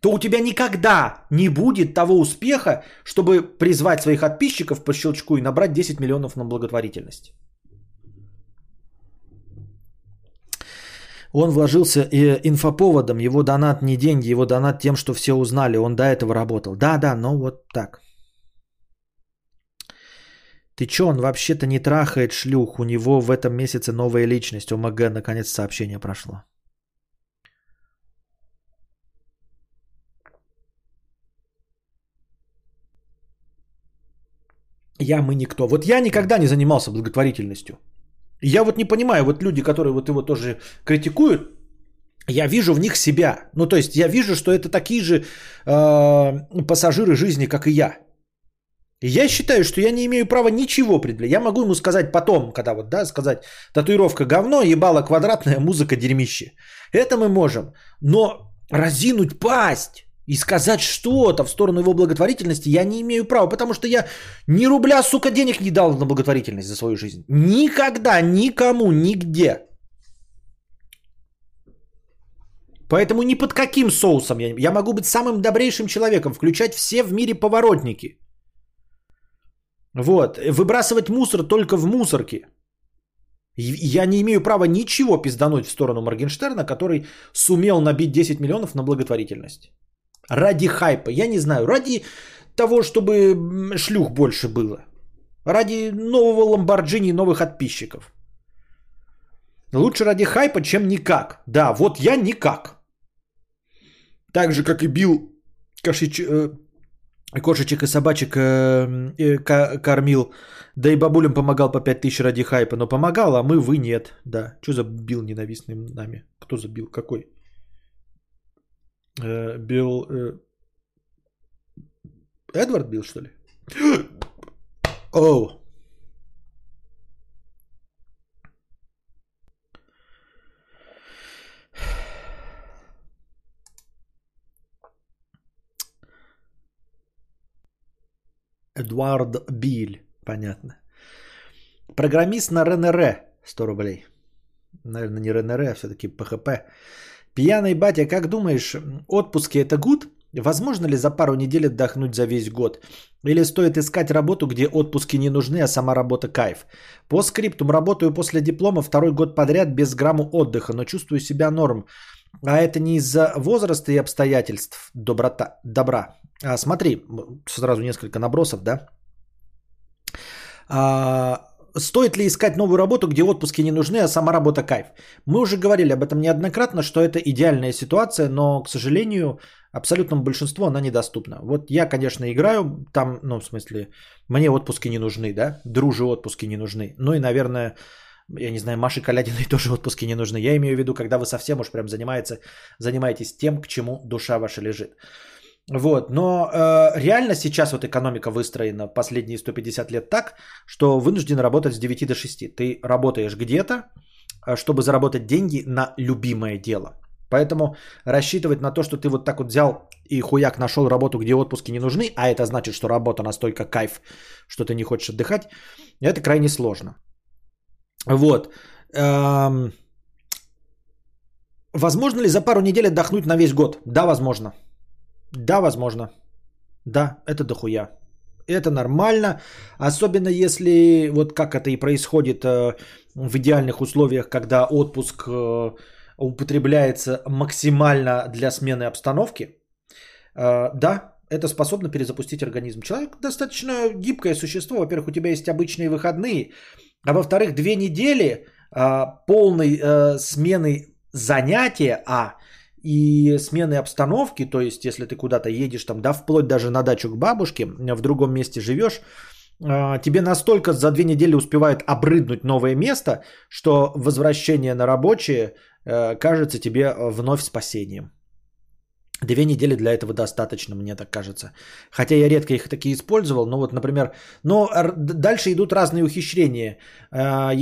то у тебя никогда не будет того успеха, чтобы призвать своих подписчиков по щелчку и набрать 10 миллионов на благотворительность. Он вложился э, инфоповодом, его донат не деньги, его донат тем, что все узнали, он до этого работал. Да, да, но вот так. Ты чё, он вообще-то не трахает шлюх, у него в этом месяце новая личность. ОМГ, наконец сообщение прошло. Я, мы никто. Вот я никогда не занимался благотворительностью. Я вот не понимаю, вот люди, которые вот его тоже критикуют, я вижу в них себя. Ну, то есть я вижу, что это такие же э, пассажиры жизни, как и я. Я считаю, что я не имею права ничего предъявлять. Я могу ему сказать потом, когда вот, да, сказать, татуировка говно, ебало квадратная, музыка дерьмище. Это мы можем. Но разинуть пасть и сказать что-то в сторону его благотворительности я не имею права, потому что я ни рубля, сука, денег не дал на благотворительность за свою жизнь. Никогда, никому, нигде. Поэтому ни под каким соусом я, я могу быть самым добрейшим человеком, включать все в мире поворотники – вот. Выбрасывать мусор только в мусорке. Я не имею права ничего пиздануть в сторону Моргенштерна, который сумел набить 10 миллионов на благотворительность. Ради хайпа. Я не знаю. Ради того, чтобы шлюх больше было. Ради нового Ламборджини новых подписчиков. Лучше ради хайпа, чем никак. Да, вот я никак. Так же, как и бил Кашич... Э, кошечек и собачек э, э, кормил, да и бабулям помогал по 5000 ради хайпа, но помогал, а мы, вы нет, да. Что за бил ненавистным нами? Кто забил? Какой? Э, Билл... э, Эдвард Билл, что ли? <gasps> Оу. Эдуард Биль, понятно. Программист на РНР, 100 рублей. Наверное, не РНР, а все-таки ПХП. Пьяный батя, как думаешь, отпуски это гуд? Возможно ли за пару недель отдохнуть за весь год? Или стоит искать работу, где отпуски не нужны, а сама работа кайф? По скриптум работаю после диплома второй год подряд без грамму отдыха, но чувствую себя норм. А это не из-за возраста и обстоятельств доброта, добра. А, смотри, сразу несколько набросов, да? А, стоит ли искать новую работу, где отпуски не нужны, а сама работа кайф? Мы уже говорили об этом неоднократно, что это идеальная ситуация, но, к сожалению, абсолютному большинству она недоступна. Вот я, конечно, играю, там, ну, в смысле, мне отпуски не нужны, да, дружи отпуски не нужны. Ну и, наверное, я не знаю, Маше Калядиной <laughs> тоже отпуски не нужны. Я имею в виду, когда вы совсем уж прям занимаете, занимаетесь тем, к чему душа ваша лежит. Вот, но э, реально сейчас вот экономика выстроена последние 150 лет так, что вынужден работать с 9 до 6. Ты работаешь где-то, э, чтобы заработать деньги на любимое дело. Поэтому рассчитывать на то, что ты вот так вот взял и хуяк нашел работу, где отпуски не нужны, а это значит, что работа настолько кайф, что ты не хочешь отдыхать, это крайне сложно. Вот. Эм... Возможно ли за пару недель отдохнуть на весь год? Да, возможно. Да, возможно. Да, это дохуя. Это нормально, особенно если вот как это и происходит э, в идеальных условиях, когда отпуск э, употребляется максимально для смены обстановки. Э, да, это способно перезапустить организм. Человек достаточно гибкое существо. Во-первых, у тебя есть обычные выходные, а во-вторых, две недели полной смены занятия, а и смены обстановки, то есть если ты куда-то едешь, там, да, вплоть даже на дачу к бабушке, в другом месте живешь, а, тебе настолько за две недели успевает обрыднуть новое место, что возвращение на рабочее э, кажется тебе вновь спасением. Две недели для этого достаточно, мне так кажется. Хотя я редко их такие использовал. Но вот, например, но дальше идут разные ухищрения.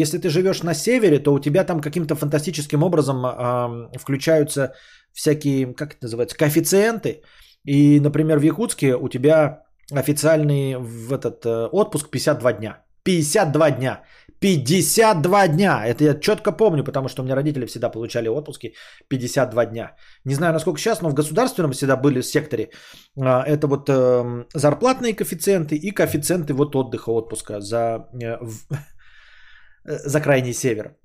Если ты живешь на севере, то у тебя там каким-то фантастическим образом включаются всякие, как это называется, коэффициенты. И, например, в Якутске у тебя официальный в этот э, отпуск 52 дня. 52 дня. 52 дня. Это я четко помню, потому что у меня родители всегда получали отпуски 52 дня. Не знаю, насколько сейчас, но в государственном всегда были секторе. А, это вот э, зарплатные коэффициенты и коэффициенты вот отдыха, отпуска за, э, <laughs> за крайний север.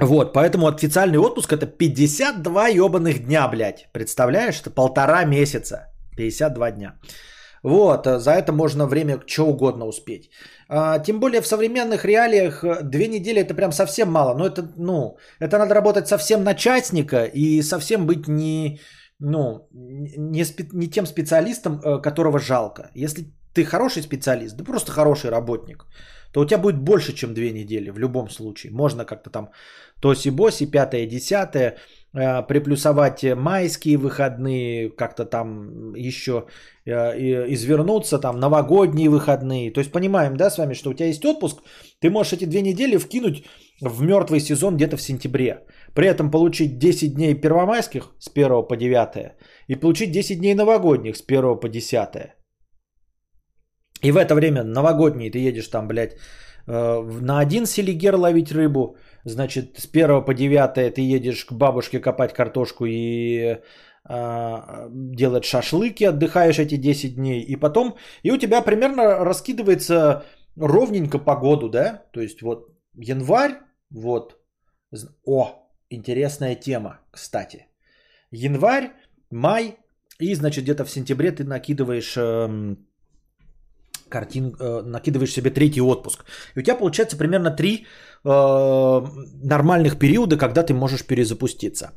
Вот, поэтому официальный отпуск это 52 ебаных дня, блядь. Представляешь, это полтора месяца. 52 дня. Вот, э, за это можно время что угодно успеть. А, тем более в современных реалиях э, две недели это прям совсем мало. Но это, ну, это надо работать совсем на частника и совсем быть не, ну, не, не тем специалистом, э, которого жалко. Если ты хороший специалист, да просто хороший работник, то у тебя будет больше, чем две недели в любом случае. Можно как-то там тоси-боси, пятое, десятое, э, приплюсовать майские выходные, как-то там еще э, извернуться, там новогодние выходные. То есть понимаем, да, с вами, что у тебя есть отпуск, ты можешь эти две недели вкинуть в мертвый сезон где-то в сентябре. При этом получить 10 дней первомайских с 1 по 9 и получить 10 дней новогодних с 1 по 10. И в это время новогодний ты едешь там, блядь, э, на один селигер ловить рыбу, значит, с 1 по 9 ты едешь к бабушке копать картошку и э, делать шашлыки, отдыхаешь эти 10 дней, и потом, и у тебя примерно раскидывается ровненько по году, да, то есть вот январь, вот, о, интересная тема, кстати, январь, май, и, значит, где-то в сентябре ты накидываешь эм, картин, э, накидываешь себе третий отпуск. И у тебя получается примерно три э, нормальных периода, когда ты можешь перезапуститься.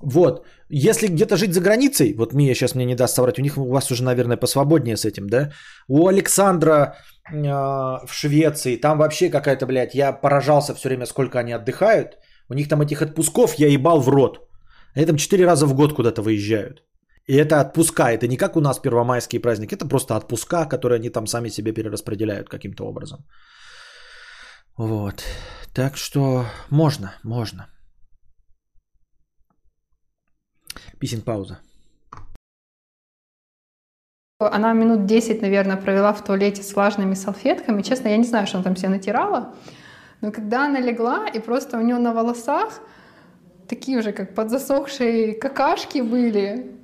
Вот. Если где-то жить за границей, вот Мия сейчас мне не даст соврать, у них у вас уже, наверное, посвободнее с этим, да? У Александра э, в Швеции, там вообще какая-то, блядь, я поражался все время, сколько они отдыхают. У них там этих отпусков я ебал в рот. Они там 4 раза в год куда-то выезжают. И это отпуска, это не как у нас первомайские праздники, это просто отпуска, которые они там сами себе перераспределяют каким-то образом. Вот. Так что можно, можно. Писин пауза. Она минут 10, наверное, провела в туалете с влажными салфетками. Честно, я не знаю, что она там себе натирала. Но когда она легла, и просто у нее на волосах такие уже как подзасохшие какашки были.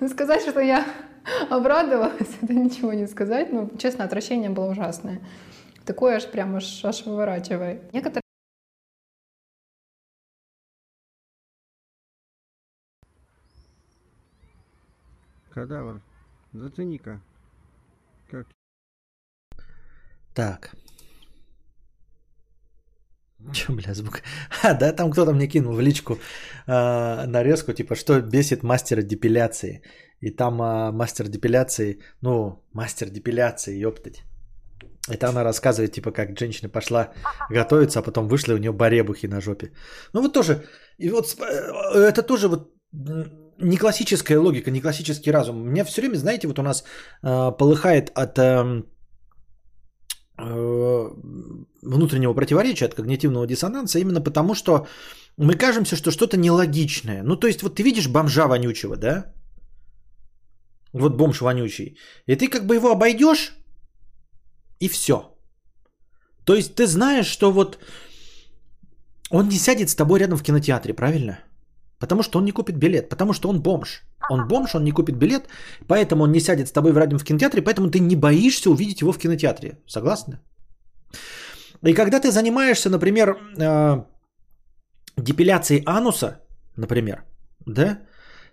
Ну, сказать, что я обрадовалась, <laughs> это ничего не сказать. Но, честно, отвращение было ужасное. Такое аж прям аж, аж выворачивай. Некоторые Кадавр, зацени-ка. Как Так. <laughs> Че, бля, звук? <laughs> А, да, там кто-то мне кинул в личку э, нарезку, типа, что бесит мастера депиляции. И там э, мастер депиляции, ну, мастер депиляции, ёптать. Это она рассказывает, типа, как женщина пошла готовиться, а потом вышла, и у нее баребухи на жопе. Ну вот тоже, и вот э, это тоже вот не классическая логика, не классический разум. Меня все время, знаете, вот у нас э, полыхает от э, внутреннего противоречия, от когнитивного диссонанса, именно потому, что мы кажемся, что что-то нелогичное. Ну, то есть, вот ты видишь бомжа вонючего, да? Вот бомж вонючий. И ты как бы его обойдешь, и все. То есть ты знаешь, что вот он не сядет с тобой рядом в кинотеатре, правильно? Потому что он не купит билет, потому что он бомж. Он бомж, он не купит билет, поэтому он не сядет с тобой рядом в кинотеатре, поэтому ты не боишься увидеть его в кинотеатре. Согласны? И когда ты занимаешься, например, э, депиляцией ануса, например, да,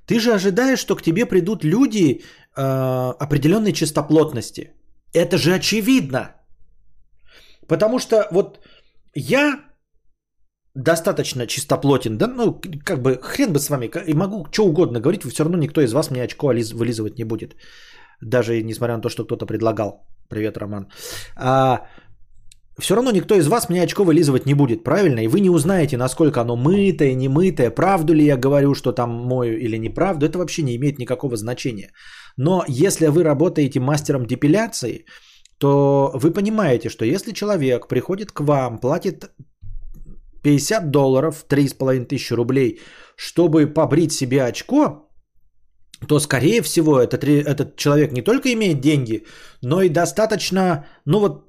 ты же ожидаешь, что к тебе придут люди э, определенной чистоплотности. Это же очевидно. Потому что вот я достаточно чистоплотен, да, ну, как бы хрен бы с вами, и могу что угодно говорить, все равно никто из вас мне очко вылизывать не будет. Даже несмотря на то, что кто-то предлагал. Привет, Роман. А, все равно никто из вас мне очко вылизывать не будет, правильно? И вы не узнаете, насколько оно мытое, не мытое, правду ли я говорю, что там мою или неправду. Это вообще не имеет никакого значения. Но если вы работаете мастером депиляции, то вы понимаете, что если человек приходит к вам, платит 50 долларов, 3,5 тысячи рублей, чтобы побрить себе очко, то, скорее всего, этот, этот человек не только имеет деньги, но и достаточно, ну вот,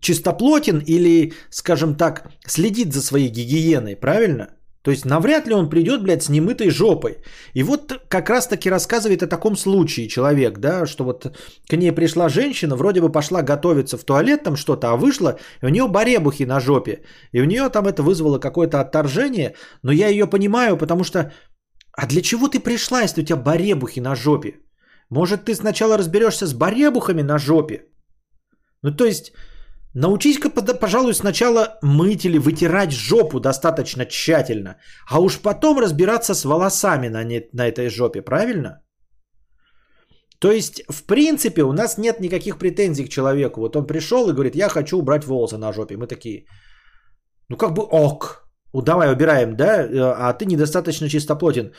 чистоплотен или, скажем так, следит за своей гигиеной, правильно? То есть навряд ли он придет, блядь, с немытой жопой. И вот как раз таки рассказывает о таком случае человек, да, что вот к ней пришла женщина, вроде бы пошла готовиться в туалет там что-то, а вышла, и у нее баребухи на жопе. И у нее там это вызвало какое-то отторжение, но я ее понимаю, потому что, а для чего ты пришла, если у тебя баребухи на жопе? Может, ты сначала разберешься с баребухами на жопе? Ну, то есть, Научись-ка, пожалуй, сначала мыть или вытирать жопу достаточно тщательно, а уж потом разбираться с волосами на, не, на этой жопе, правильно? То есть, в принципе, у нас нет никаких претензий к человеку. Вот он пришел и говорит, я хочу убрать волосы на жопе. Мы такие, ну как бы ок, давай убираем, да, а ты недостаточно чистоплотен.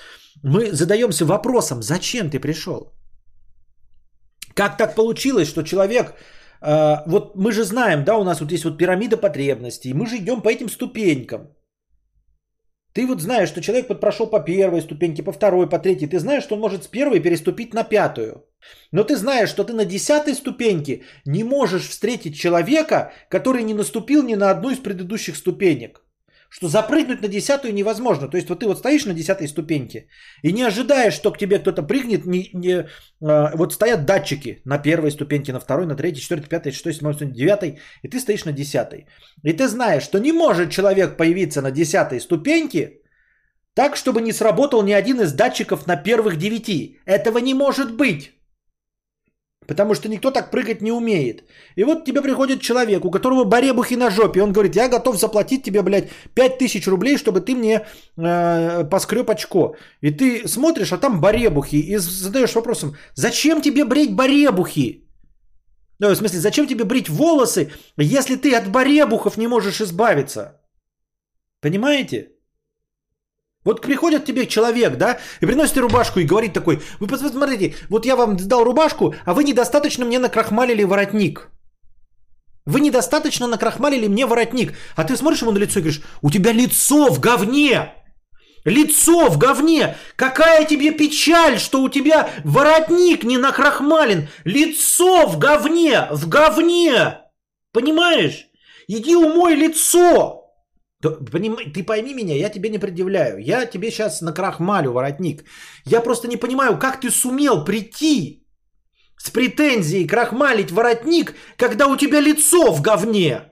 Мы задаемся вопросом, зачем ты пришел? Как так получилось, что человек а, вот мы же знаем, да, у нас вот есть вот пирамида потребностей, мы же идем по этим ступенькам. Ты вот знаешь, что человек вот прошел по первой ступеньке, по второй, по третьей. Ты знаешь, что он может с первой переступить на пятую. Но ты знаешь, что ты на десятой ступеньке не можешь встретить человека, который не наступил ни на одну из предыдущих ступенек что запрыгнуть на десятую невозможно. То есть вот ты вот стоишь на десятой ступеньке и не ожидаешь, что к тебе кто-то прыгнет. Не, не, а, вот стоят датчики на первой ступеньке, на второй, на третьей, четвертой, пятой, шестой, седьмой, девятой, и ты стоишь на десятой. И ты знаешь, что не может человек появиться на десятой ступеньке так, чтобы не сработал ни один из датчиков на первых девяти. Этого не может быть. Потому что никто так прыгать не умеет. И вот тебе приходит человек, у которого баребухи на жопе. Он говорит, я готов заплатить тебе, блядь, 5000 рублей, чтобы ты мне э, поскреб очко. И ты смотришь, а там баребухи. И задаешь вопросом, зачем тебе брить баребухи? Ну, в смысле, зачем тебе брить волосы, если ты от баребухов не можешь избавиться? Понимаете? Вот приходит тебе человек, да, и приносит рубашку и говорит такой, вы посмотрите, вот я вам дал рубашку, а вы недостаточно мне накрахмалили воротник. Вы недостаточно накрахмалили мне воротник. А ты смотришь ему на лицо и говоришь, у тебя лицо в говне. Лицо в говне. Какая тебе печаль, что у тебя воротник не накрахмален. Лицо в говне. В говне. Понимаешь? Иди умой лицо. Ты пойми меня, я тебе не предъявляю. Я тебе сейчас накрахмалю воротник. Я просто не понимаю, как ты сумел прийти с претензией крахмалить воротник, когда у тебя лицо в говне.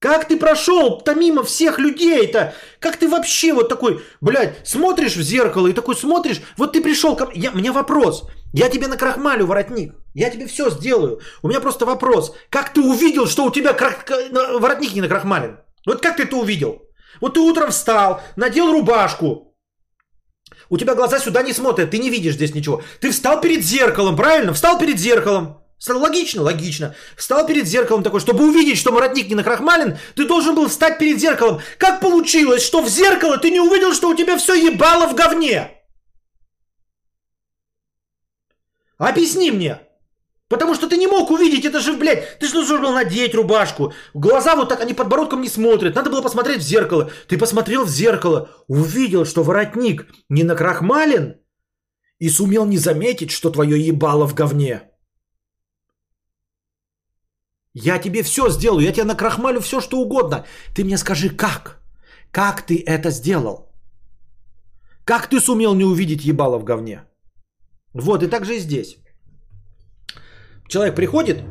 Как ты прошел-то мимо всех людей-то? Как ты вообще вот такой, блядь, смотришь в зеркало и такой смотришь, вот ты пришел ко мне, у меня вопрос, я тебе накрахмалю воротник, я тебе все сделаю. У меня просто вопрос, как ты увидел, что у тебя крах... воротник не накрахмален? Вот как ты это увидел? Вот ты утром встал, надел рубашку, у тебя глаза сюда не смотрят, ты не видишь здесь ничего. Ты встал перед зеркалом, правильно? Встал перед зеркалом. Логично, логично. Встал перед зеркалом такой, чтобы увидеть, что воротник не накрахмален, ты должен был встать перед зеркалом. Как получилось, что в зеркало ты не увидел, что у тебя все ебало в говне? Объясни мне. Потому что ты не мог увидеть, это же, блядь, ты же должен был надеть рубашку. Глаза вот так, они подбородком не смотрят. Надо было посмотреть в зеркало. Ты посмотрел в зеркало, увидел, что воротник не накрахмален и сумел не заметить, что твое ебало в говне. Я тебе все сделаю, я тебе накрахмалю все, что угодно. Ты мне скажи, как? Как ты это сделал? Как ты сумел не увидеть ебало в говне? Вот, и так же и здесь. Человек приходит,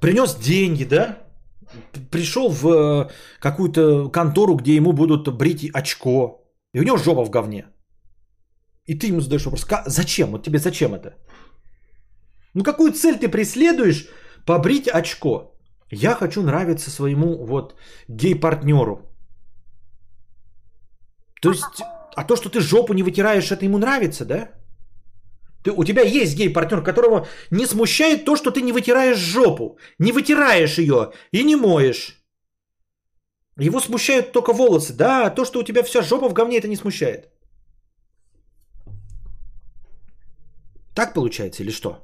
принес деньги, да? Пришел в э, какую-то контору, где ему будут брить очко. И у него жопа в говне. И ты ему задаешь вопрос, зачем? Вот тебе зачем это? Ну какую цель ты преследуешь побрить очко? Я хочу нравиться своему вот гей-партнеру. То есть, а то, что ты жопу не вытираешь, это ему нравится, да? Ты, у тебя есть гей-партнер, которого не смущает то, что ты не вытираешь жопу, не вытираешь ее и не моешь. Его смущают только волосы. Да, то, что у тебя вся жопа в говне, это не смущает. Так получается или что?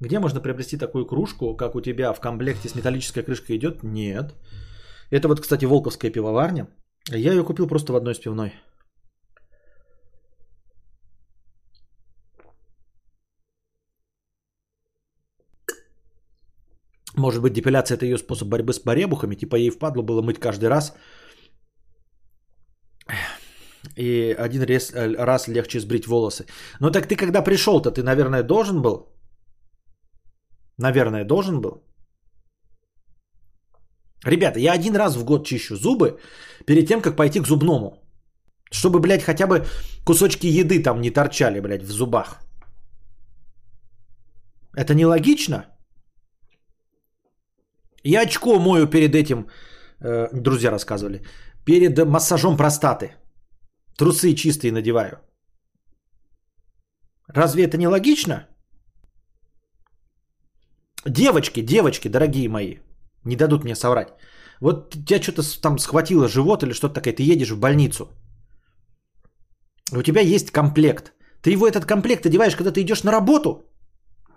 Где можно приобрести такую кружку, как у тебя в комплекте с металлической крышкой идет? Нет. Это вот, кстати, Волковская пивоварня. Я ее купил просто в одной из пивной. Может быть, депиляция это ее способ борьбы с баребухами, типа ей впадло было мыть каждый раз. И один раз, раз легче сбрить волосы. Ну так ты когда пришел-то, ты, наверное, должен был Наверное, должен был. Ребята, я один раз в год чищу зубы перед тем, как пойти к зубному. Чтобы, блядь, хотя бы кусочки еды там не торчали, блядь, в зубах. Это нелогично? Я очко мою перед этим, э, друзья рассказывали, перед массажом простаты. Трусы чистые надеваю. Разве это не логично? Девочки, девочки, дорогие мои, не дадут мне соврать. Вот тебя что-то там схватило живот или что-то такое, ты едешь в больницу. У тебя есть комплект. Ты его этот комплект одеваешь, когда ты идешь на работу?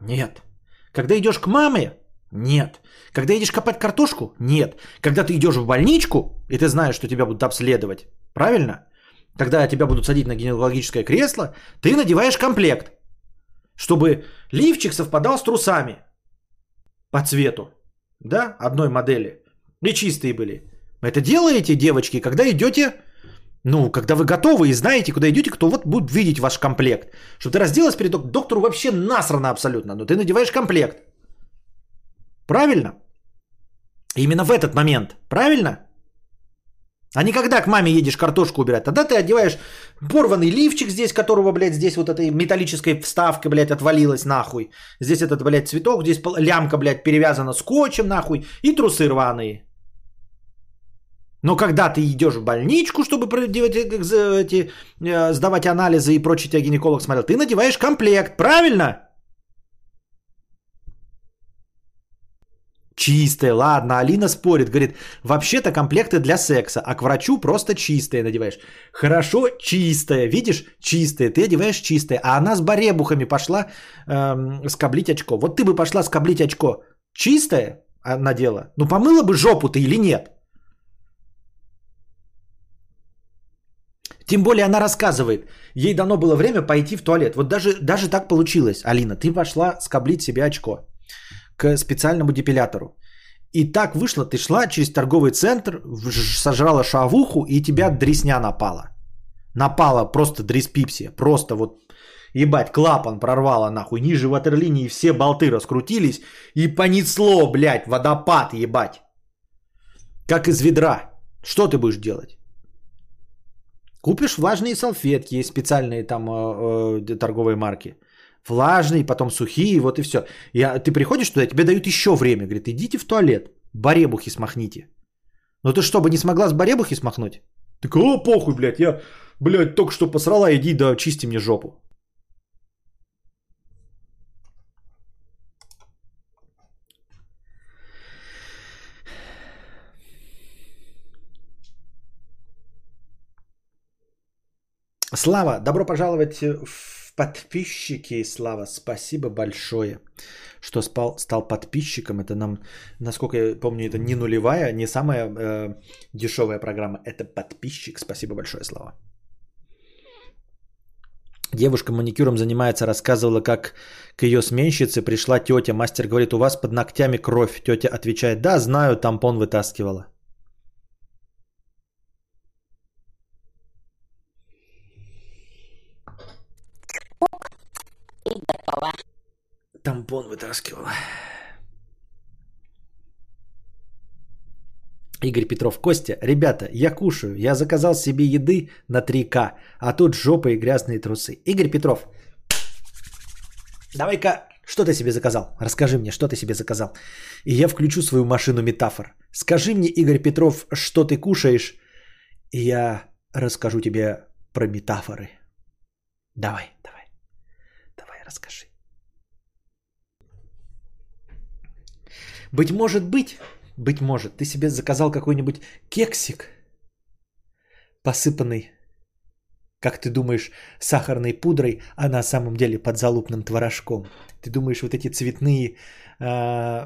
Нет. Когда идешь к маме? Нет. Когда идешь копать картошку? Нет. Когда ты идешь в больничку, и ты знаешь, что тебя будут обследовать, правильно? Когда тебя будут садить на гинекологическое кресло, ты надеваешь комплект, чтобы лифчик совпадал с трусами по цвету, да, одной модели, и чистые были. Это делаете, девочки, когда идете, ну, когда вы готовы и знаете, куда идете, кто вот будет видеть ваш комплект. Чтобы ты разделась перед док- доктору вообще насрано абсолютно, но ты надеваешь комплект. Правильно? Именно в этот момент. Правильно? А не когда к маме едешь картошку убирать. Тогда ты одеваешь порванный лифчик здесь, которого, блядь, здесь вот этой металлической вставка, блядь, отвалилась нахуй. Здесь этот, блядь, цветок, здесь лямка, блядь, перевязана скотчем нахуй. И трусы рваные. Но когда ты идешь в больничку, чтобы эти, эти, э, сдавать анализы и прочее, тебя гинеколог смотрел, ты надеваешь комплект, правильно? Чистые, ладно, Алина спорит, говорит, вообще-то комплекты для секса, а к врачу просто чистые надеваешь. Хорошо, чистая, видишь, чистая, ты одеваешь чистое, а она с баребухами пошла эм, скоблить очко. Вот ты бы пошла скоблить очко, чистое а, надела, ну помыла бы жопу ты или нет? Тем более она рассказывает, ей дано было время пойти в туалет. Вот даже, даже так получилось, Алина, ты пошла скоблить себе очко к специальному депилятору. И так вышло, ты шла через торговый центр, сожрала шавуху, и тебя дресня напала. Напала просто дреспипсия. Просто вот, ебать, клапан прорвала нахуй. Ниже ватерлинии все болты раскрутились. И понесло, блядь, водопад, ебать. Как из ведра. Что ты будешь делать? Купишь влажные салфетки, есть специальные там э, э, торговые марки – влажные, потом сухие, вот и все. И ты приходишь туда, тебе дают еще время. Говорит, идите в туалет, баребухи смахните. Ну ты что, бы не смогла с баребухи смахнуть? Так, о, похуй, блядь, я, блядь, только что посрала, иди да чисти мне жопу. Слава, добро пожаловать в подписчики, Слава, спасибо большое, что спал, стал подписчиком. Это нам, насколько я помню, это не нулевая, не самая э, дешевая программа. Это подписчик. Спасибо большое, Слава. Девушка маникюром занимается, рассказывала, как к ее сменщице пришла тетя. Мастер говорит, у вас под ногтями кровь. Тетя отвечает, да, знаю, тампон вытаскивала. И готово. Тампон вытаскивала. Игорь Петров, Костя, ребята, я кушаю, я заказал себе еды на 3К, а тут жопа и грязные трусы. Игорь Петров, давай-ка, что ты себе заказал? Расскажи мне, что ты себе заказал. И я включу свою машину метафор. Скажи мне, Игорь Петров, что ты кушаешь, и я расскажу тебе про метафоры. Давай, давай расскажи. Быть может быть, быть может, ты себе заказал какой-нибудь кексик, посыпанный, как ты думаешь, сахарной пудрой, а на самом деле подзалупным творожком. Ты думаешь, вот эти цветные э,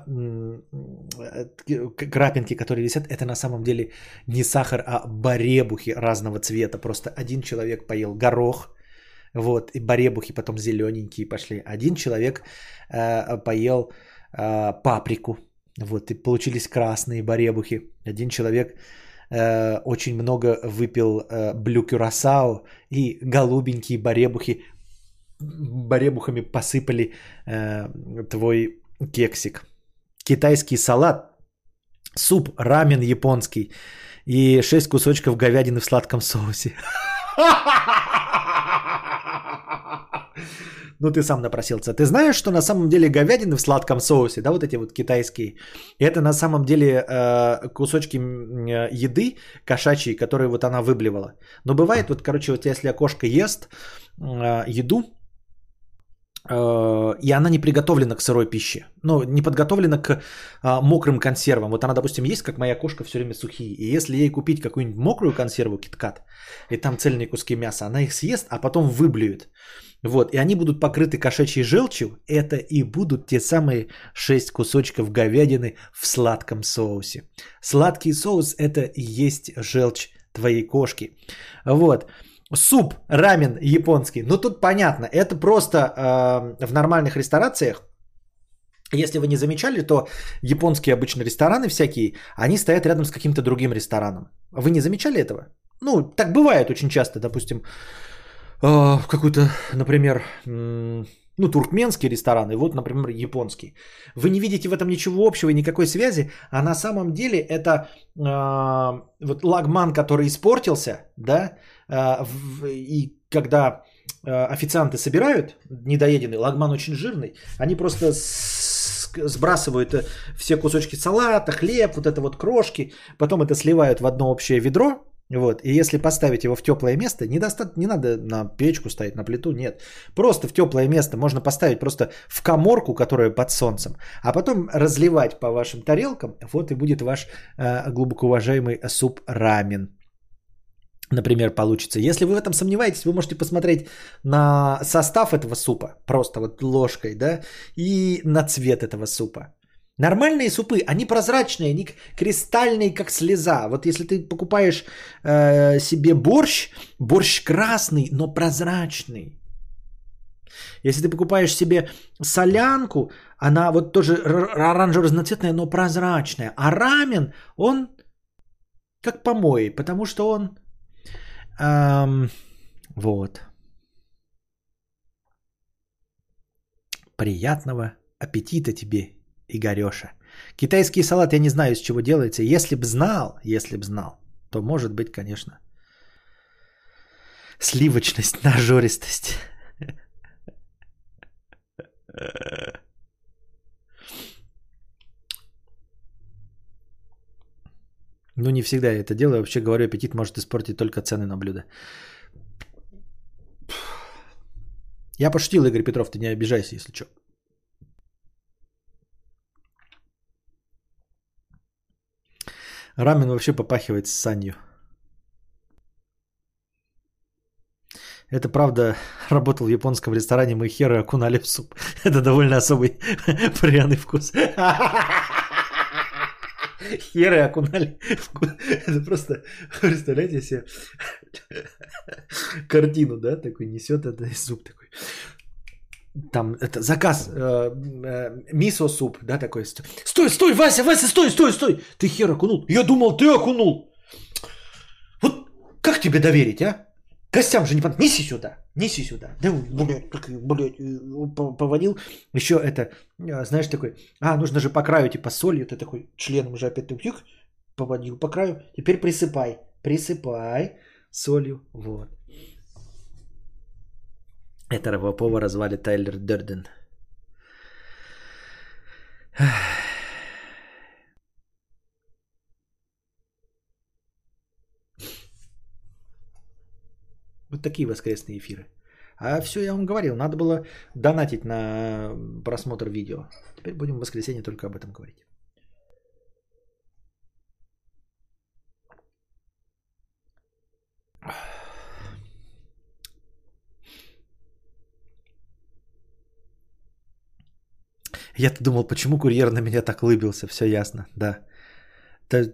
крапинки, которые висят, это на самом деле не сахар, а баребухи разного цвета. Просто один человек поел горох, вот, и баребухи потом зелененькие пошли. Один человек э, поел э, паприку. Вот, и получились красные баребухи. Один человек э, очень много выпил э, блю и голубенькие баребухи баребухами посыпали э, твой кексик. Китайский салат, суп, рамен японский и 6 кусочков говядины в сладком соусе. <laughs> Ну, ты сам напросился. Ты знаешь, что на самом деле говядины в сладком соусе, да, вот эти вот китайские, это на самом деле э, кусочки э, еды кошачьей, которые вот она выблевала. Но бывает, вот, короче, вот если кошка ест э, еду, э, и она не приготовлена к сырой пище, ну, не подготовлена к а, мокрым консервам. Вот она, допустим, есть, как моя кошка, все время сухие. И если ей купить какую-нибудь мокрую консерву, киткат, и там цельные куски мяса, она их съест, а потом выблюет. Вот, и они будут покрыты кошачьей желчью. Это и будут те самые 6 кусочков говядины в сладком соусе. Сладкий соус – это и есть желчь твоей кошки. Вот. Суп, рамен японский. Ну тут понятно, это просто э, в нормальных ресторациях если вы не замечали, то японские обычно рестораны всякие, они стоят рядом с каким-то другим рестораном. Вы не замечали этого? Ну, так бывает очень часто, допустим, а, какой-то, например, ну, туркменский ресторан, и вот, например, японский. Вы не видите в этом ничего общего и никакой связи, а на самом деле это э, вот лагман, который испортился, да, э, в, и когда э, официанты собирают недоеденный, лагман очень жирный, они просто сбрасывают э, все кусочки салата, хлеб, вот это вот крошки, потом это сливают в одно общее ведро, вот, и если поставить его в теплое место, не, доста- не надо на печку ставить, на плиту, нет. Просто в теплое место можно поставить просто в коморку, которая под солнцем, а потом разливать по вашим тарелкам, вот и будет ваш э, глубоко уважаемый суп рамен например, получится. Если вы в этом сомневаетесь, вы можете посмотреть на состав этого супа, просто вот ложкой, да, и на цвет этого супа. Нормальные супы, они прозрачные, они кристальные, как слеза. Вот если ты покупаешь э, себе борщ, борщ красный, но прозрачный. Если ты покупаешь себе солянку, она вот тоже оранжево-разноцветная, но прозрачная. А рамен, он как помой, потому что он Эм, вот. Приятного аппетита тебе, Игореша. Китайский салат я не знаю, из чего делается. Если б знал, если б знал, то может быть, конечно, сливочность, нажористость. Ну, не всегда я это делаю. Вообще говорю, аппетит может испортить только цены на блюда. Я пошутил, Игорь Петров, ты не обижайся, если что. Рамен вообще попахивает с санью. Это правда, <laughs> работал в японском ресторане, мы херы окунали в суп. <laughs> Это довольно особый <laughs> пряный вкус. Херы окунали. Это просто, представляете себе картину, да, такой несет это суп такой. Там это заказ э, э, мисо суп, да, такой. Стой, стой, Вася, Вася, стой, стой, стой. Ты хер окунул. Я думал, ты окунул. Вот как тебе доверить, а? Гостям же не понравилось. Неси сюда, неси сюда. Да, блядь, как, блядь, поводил. Еще это, а, знаешь, такой, а, нужно же по краю, типа, солью. Ты такой членом уже опять тюк, поводил по краю. Теперь присыпай, присыпай солью. Вот. Этого повара звали Тайлер Дерден. <sighs> Вот такие воскресные эфиры. А все, я вам говорил, надо было донатить на просмотр видео. Теперь будем в воскресенье только об этом говорить. Я-то думал, почему курьер на меня так улыбился, все ясно, да.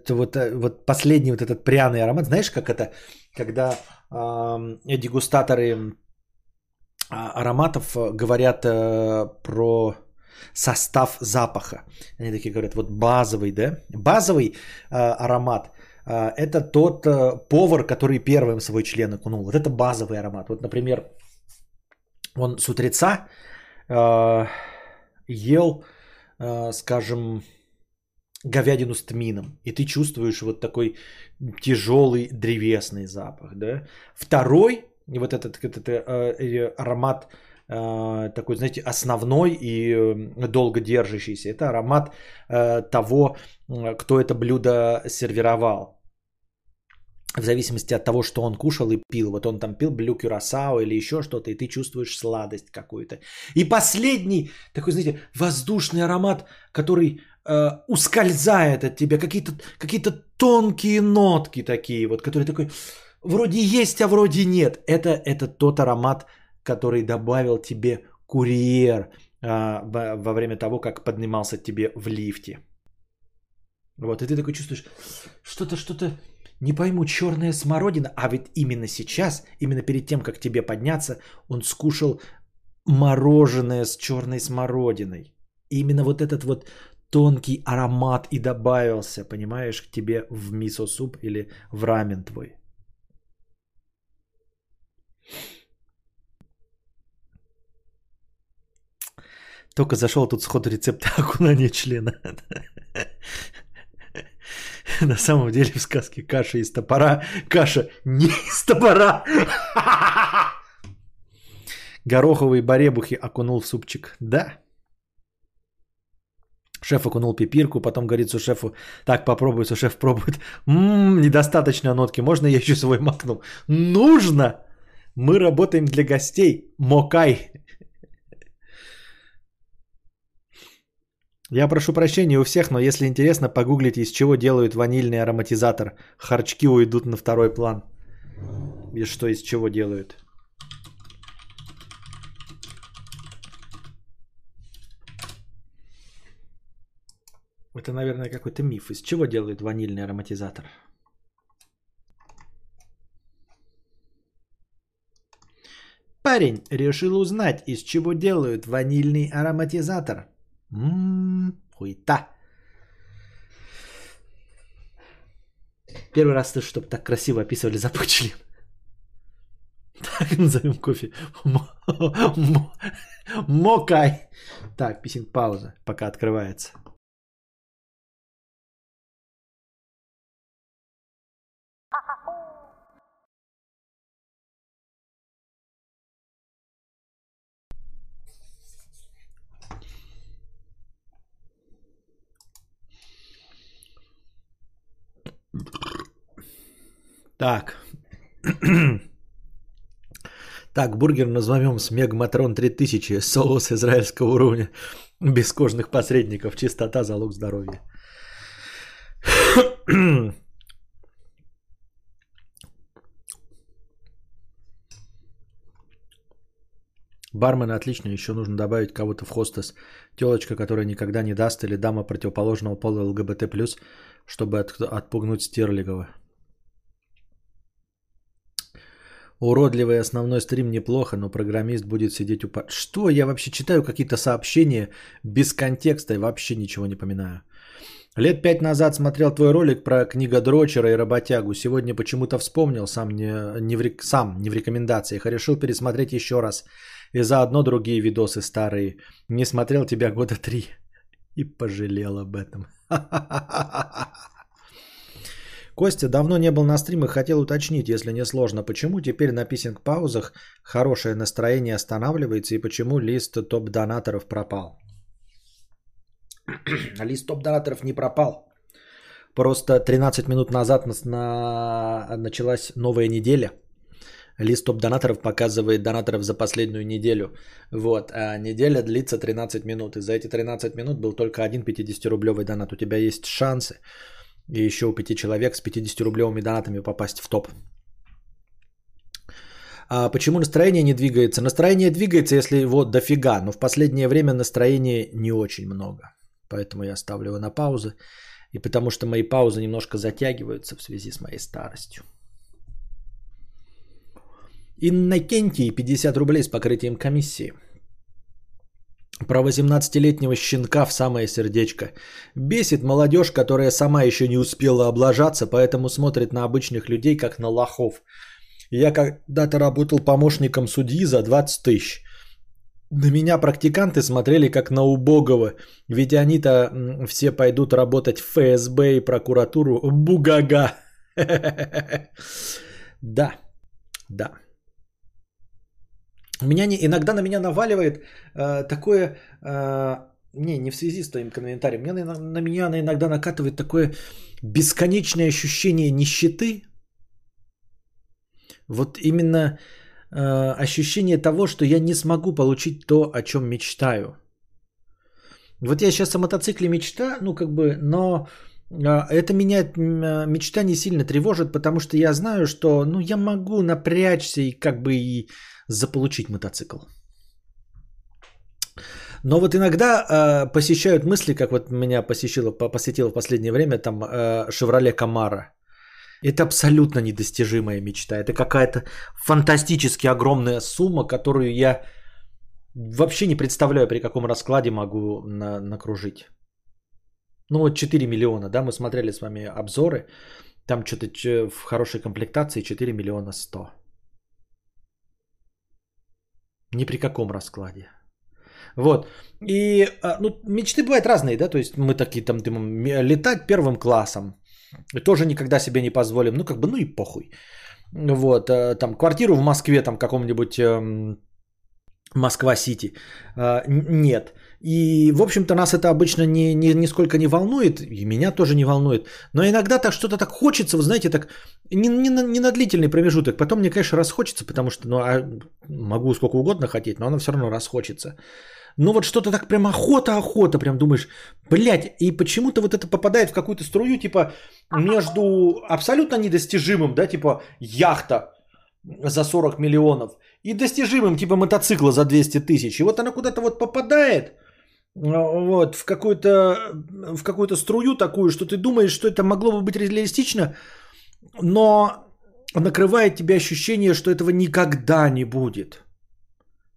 Вот, э, вот последний вот этот пряный аромат, знаешь, как это, когда дегустаторы а, ароматов э, говорят э, про состав запаха. Они такие говорят, вот базовый, да? Базовый э, аромат это тот повар, который первым свой член окунул. Вот это базовый аромат. Вот, например, он с утреца ел, скажем, говядину с тмином, и ты чувствуешь вот такой тяжелый древесный запах, да. Второй, вот этот, этот э, аромат э, такой, знаете, основной и э, долго держащийся, это аромат э, того, кто это блюдо сервировал. В зависимости от того, что он кушал и пил. Вот он там пил блю кюрасао или еще что-то, и ты чувствуешь сладость какую-то. И последний, такой, знаете, воздушный аромат, который э, ускользает от тебя, какие-то какие тонкие нотки такие, вот, которые такой, вроде есть, а вроде нет. Это, это тот аромат, который добавил тебе курьер э, во время того, как поднимался тебе в лифте. Вот, и ты такой чувствуешь, что-то, что-то, не пойму, черная смородина, а ведь именно сейчас, именно перед тем, как тебе подняться, он скушал мороженое с черной смородиной. И именно вот этот вот тонкий аромат и добавился, понимаешь, к тебе в мисо-суп или в рамен твой. Только зашел тут сходу рецепта <laughs> окунания члена. <laughs> На самом деле в сказке каша из топора. Каша не из топора. <laughs> Гороховые баребухи окунул в супчик. Да, Шеф окунул пипирку, потом говорит шефу, так, попробуй, шеф пробует. Ммм, недостаточно нотки, можно я еще свой макну? Нужно! Мы работаем для гостей. Мокай. Я прошу прощения у всех, но если интересно, погуглите, из чего делают ванильный ароматизатор. Харчки уйдут на второй план. И что из чего делают. Это, наверное, какой-то миф. Из чего делают ванильный ароматизатор? Парень решил узнать, из чего делают ванильный ароматизатор. Ммм, хуета. Первый раз ты, чтобы так красиво описывали запах члена. Так назовем кофе. Мокай. Так, писинг пауза, пока открывается. Так. <clears throat> Так, бургер назовем с Мегматрон 3000, соус израильского уровня, без кожных посредников, чистота, залог здоровья. <clears throat> Бармен отлично, еще нужно добавить кого-то в хостес. Телочка, которая никогда не даст, или дама противоположного пола ЛГБТ+, чтобы от, отпугнуть Стерлигова. Уродливый основной стрим неплохо, но программист будет сидеть у... Что? Я вообще читаю какие-то сообщения без контекста и вообще ничего не поминаю. Лет пять назад смотрел твой ролик про книгодрочера и работягу. Сегодня почему-то вспомнил, сам не, не в, сам не в рекомендациях, а решил пересмотреть еще раз. И заодно другие видосы старые. Не смотрел тебя года три. <laughs> И пожалел об этом. <laughs> Костя давно не был на стримах, хотел уточнить, если не сложно, почему теперь на писинг-паузах хорошее настроение останавливается и почему лист топ-донаторов пропал. <clears throat> лист топ-донаторов не пропал. Просто 13 минут назад на, на, началась новая неделя. Лист топ-донаторов показывает донаторов за последнюю неделю. Вот, а неделя длится 13 минут. И за эти 13 минут был только один 50-рублевый донат. У тебя есть шансы и еще у пяти человек с 50-рублевыми донатами попасть в топ. А почему настроение не двигается? Настроение двигается, если его дофига, но в последнее время настроения не очень много. Поэтому я ставлю его на паузу. И потому что мои паузы немножко затягиваются в связи с моей старостью. Иннокентий 50 рублей с покрытием комиссии. Про 18-летнего щенка в самое сердечко. Бесит молодежь, которая сама еще не успела облажаться, поэтому смотрит на обычных людей, как на лохов. Я когда-то работал помощником судьи за 20 тысяч. На меня практиканты смотрели как на убогого, ведь они-то все пойдут работать в ФСБ и прокуратуру. Бугага. <laughs> Да, да. Меня не, иногда на меня наваливает э, такое, э, не, не в связи с твоим комментарием, меня, на, на меня иногда накатывает такое бесконечное ощущение нищеты. Вот именно э, ощущение того, что я не смогу получить то, о чем мечтаю. Вот я сейчас о мотоцикле мечта, ну как бы, но э, это меня э, мечта не сильно тревожит, потому что я знаю, что ну я могу напрячься и как бы и заполучить мотоцикл. Но вот иногда э, посещают мысли, как вот меня посещило, посетило в последнее время там э, Шевроле Камара. Это абсолютно недостижимая мечта. Это какая-то фантастически огромная сумма, которую я вообще не представляю, при каком раскладе могу на, накружить. Ну вот 4 миллиона, да, мы смотрели с вами обзоры. Там что-то в хорошей комплектации 4 миллиона 100. Ни при каком раскладе. Вот. И а, ну, мечты бывают разные, да, то есть мы такие там думаем, летать первым классом. Тоже никогда себе не позволим. Ну, как бы, ну и похуй. Вот, а, там, квартиру в Москве, там, каком-нибудь эм, Москва-Сити. А, н- нет. И, в общем-то, нас это обычно не, не, нисколько не волнует, и меня тоже не волнует. Но иногда так что-то так хочется, вы знаете, так не, не, на, не на длительный промежуток. Потом мне, конечно, расхочется, потому что ну, а могу сколько угодно хотеть, но оно все равно расхочется. Ну вот что-то так прям охота-охота, прям думаешь, блядь, и почему-то вот это попадает в какую-то струю, типа, между абсолютно недостижимым, да, типа, яхта за 40 миллионов, и достижимым, типа, мотоцикла за 200 тысяч. И вот она куда-то вот попадает, вот, в какую-то, в какую-то струю такую, что ты думаешь, что это могло бы быть реалистично, но накрывает тебя ощущение, что этого никогда не будет.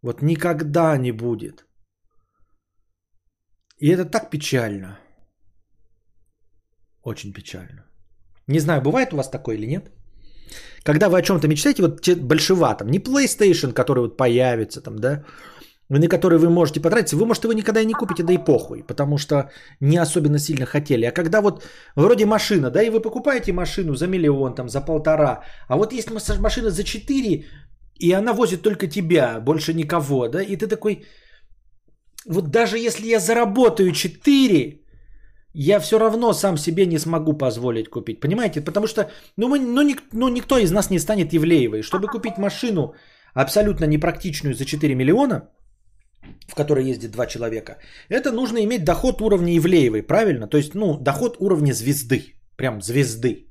Вот никогда не будет. И это так печально. Очень печально. Не знаю, бывает у вас такое или нет? Когда вы о чем-то мечтаете, вот большеватом, не PlayStation, который вот появится там, да, на который вы можете потратиться, вы, может, его никогда и не купите, да и похуй, потому что не особенно сильно хотели. А когда вот вроде машина, да, и вы покупаете машину за миллион, там, за полтора, а вот есть машина за 4, и она возит только тебя, больше никого, да, и ты такой, вот даже если я заработаю 4, я все равно сам себе не смогу позволить купить. Понимаете? Потому что ну, мы, ну, ник, ну, никто из нас не станет Евлеевой. Чтобы купить машину абсолютно непрактичную за 4 миллиона, в которой ездит два человека, это нужно иметь доход уровня Евлеевой, правильно? То есть, ну, доход уровня звезды. Прям звезды.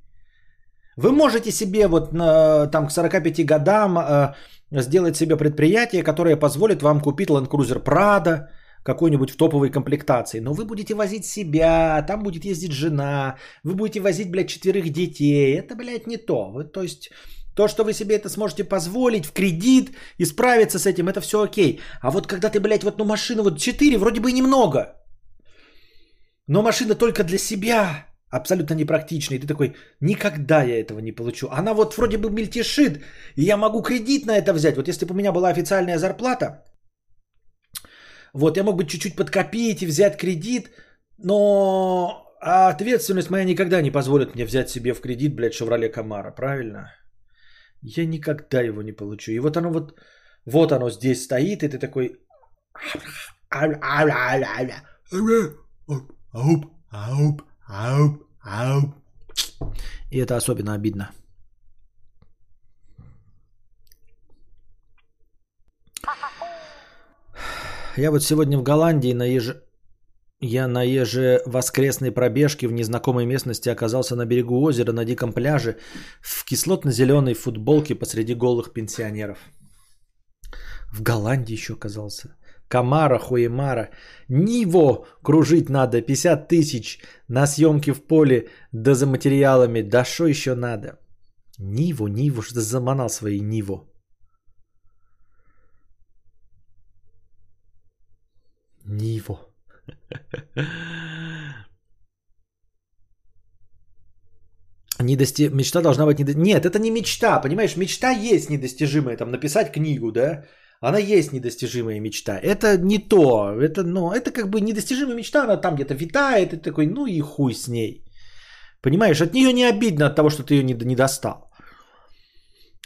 Вы можете себе вот на, там к 45 годам э, сделать себе предприятие, которое позволит вам купить Land Cruiser Prado, какой-нибудь в топовой комплектации. Но вы будете возить себя, там будет ездить жена, вы будете возить, блядь, четверых детей. Это, блядь, не то. Вы, то есть то, что вы себе это сможете позволить в кредит и справиться с этим, это все окей. А вот когда ты, блядь, вот ну машина вот 4, вроде бы и немного. Но машина только для себя, абсолютно непрактичная. И ты такой, никогда я этого не получу. Она вот вроде бы мельтешит, и я могу кредит на это взять. Вот если бы у меня была официальная зарплата, вот, я мог бы чуть-чуть подкопить и взять кредит, но ответственность моя никогда не позволит мне взять себе в кредит, блядь, Шевроле Камара, правильно? Я никогда его не получу. И вот оно вот, вот оно здесь стоит, и ты такой... И это особенно обидно. Я вот сегодня в Голландии на еж... Я на ежевоскресной пробежке в незнакомой местности оказался на берегу озера на диком пляже в кислотно-зеленой футболке посреди голых пенсионеров. В Голландии еще оказался. Камара, Хуемара. Ниво кружить надо, 50 тысяч на съемки в поле, да за материалами. Да что еще надо? Ниво, Ниво, что заманал свои Ниво. Ниво. <laughs> Недости... Мечта должна быть... Недо... Нет, это не мечта, понимаешь? Мечта есть недостижимая. Там написать книгу, да? Она есть недостижимая мечта. Это не то. Это, ну, это как бы недостижимая мечта, она там где-то витает. И такой, ну и хуй с ней. Понимаешь, от нее не обидно от того, что ты ее не, не достал.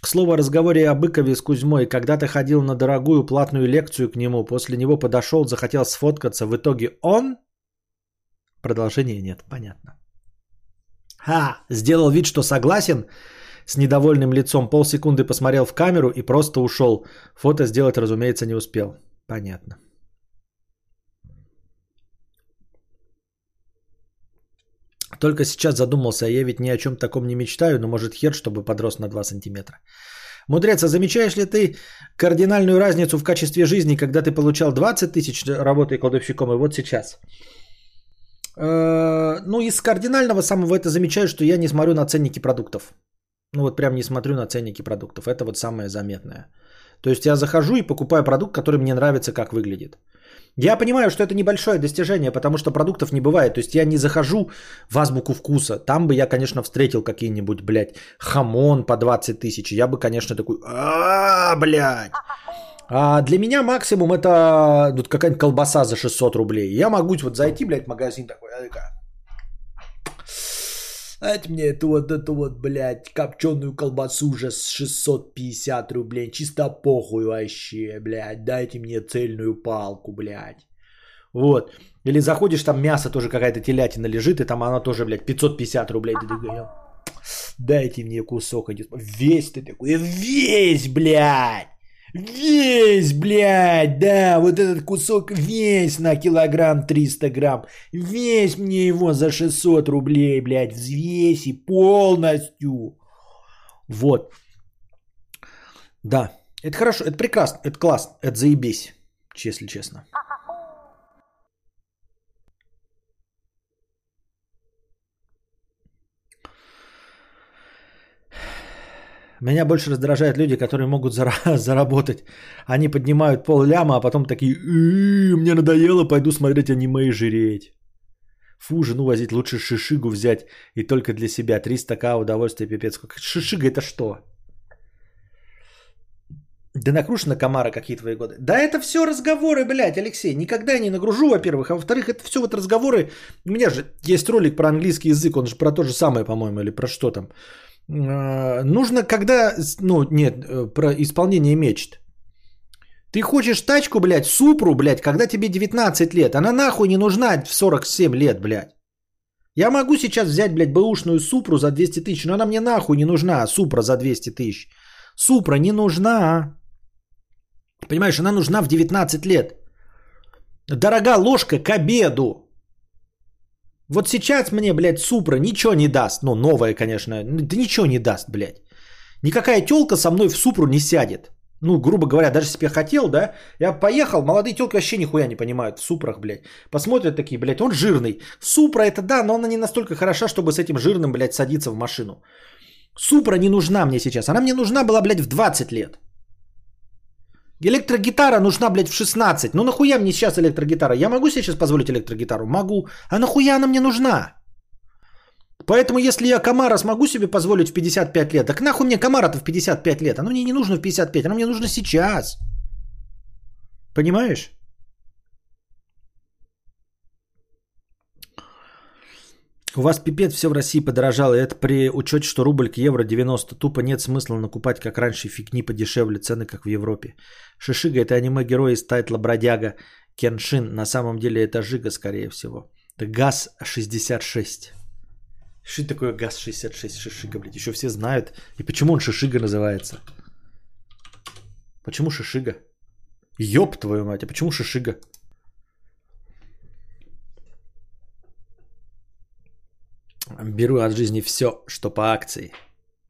К слову о разговоре о Быкове с Кузьмой. Когда-то ходил на дорогую платную лекцию к нему. После него подошел, захотел сфоткаться. В итоге он... Продолжения нет, понятно. Ха! Сделал вид, что согласен с недовольным лицом. Полсекунды посмотрел в камеру и просто ушел. Фото сделать, разумеется, не успел. Понятно. Только сейчас задумался, а я ведь ни о чем таком не мечтаю, но может хер, чтобы подрос на 2 сантиметра. Мудрец, а замечаешь ли ты кардинальную разницу в качестве жизни, когда ты получал 20 тысяч, работая кладовщиком, и вот сейчас? Э, Ну, из кардинального самого это замечаю, что я не смотрю на ценники продуктов. Ну, вот прям не смотрю на ценники продуктов. Это вот самое заметное. То есть я захожу и покупаю продукт, который мне нравится, как выглядит. Я понимаю, что это небольшое достижение, потому что продуктов не бывает. То есть я не захожу в азбуку вкуса. Там бы я, конечно, встретил какие-нибудь, блядь, хамон по 20 тысяч. Я бы, конечно, такой, а блядь. А для меня максимум это вот какая-нибудь колбаса за 600 рублей. Я могу вот зайти, блядь, в магазин такой, я такая, Дайте мне эту вот эту вот, блядь, копченую колбасу уже с 650 рублей. Чисто похуй вообще, блядь. Дайте мне цельную палку, блядь. Вот. Или заходишь, там мясо тоже какая-то телятина лежит, и там она тоже, блядь, 550 рублей. Ты такой, дайте мне кусок. Весь ты такой, весь, блядь. Весь, блядь, да, вот этот кусок весь на килограмм 300 грамм. Весь мне его за 600 рублей, блядь, взвеси полностью. Вот. Да, это хорошо, это прекрасно, это классно, это заебись, если честно. Меня больше раздражают люди, которые могут зара- <laughs> заработать. Они поднимают пол ляма, а потом такие, «Э, мне надоело, пойду смотреть аниме и жреть. Фу, жену возить, лучше шишигу взять и только для себя. 300к удовольствие пипец. Шишига это что? Да накрушена комара какие твои годы. Да это все разговоры, блядь, Алексей. Никогда я не нагружу, во-первых. А во-вторых, это все вот разговоры. У меня же есть ролик про английский язык. Он же про то же самое, по-моему, или про что там. А, нужно, когда, ну, нет, э, про исполнение мечт. Ты хочешь тачку, блядь, супру, блядь, когда тебе 19 лет. Она нахуй не нужна в 47 лет, блядь. Я могу сейчас взять, блядь, бэушную супру за 200 тысяч, но она мне нахуй не нужна, супра за 200 тысяч. Супра не нужна. Понимаешь, она нужна в 19 лет. Дорога ложка к обеду. Вот сейчас мне, блядь, Супра ничего не даст. Ну, новая, конечно. Да ничего не даст, блядь. Никакая телка со мной в Супру не сядет. Ну, грубо говоря, даже я хотел, да, я поехал, молодые телки вообще нихуя не понимают в Супрах, блядь. Посмотрят такие, блядь, он жирный. Супра это да, но она не настолько хороша, чтобы с этим жирным, блядь, садиться в машину. Супра не нужна мне сейчас. Она мне нужна была, блядь, в 20 лет. Электрогитара нужна, блядь, в 16. Ну нахуя мне сейчас электрогитара? Я могу себе сейчас позволить электрогитару? Могу. А нахуя она мне нужна? Поэтому если я Камара смогу себе позволить в 55 лет, так нахуй мне Камара-то в 55 лет? Оно мне не нужно в 55, оно мне нужно сейчас. Понимаешь? У вас пипец все в России подорожало, и это при учете, что рубль к евро 90. Тупо нет смысла накупать, как раньше, фигни подешевле, цены, как в Европе. Шишига это аниме-герой из тайтла Бродяга Кеншин. На самом деле это Жига, скорее всего. Это ГАЗ-66. Что такое ГАЗ-66 Шишига, блядь? Еще все знают. И почему он Шишига называется? Почему Шишига? Ёб твою мать, а почему Шишига? Беру от жизни все, что по акции.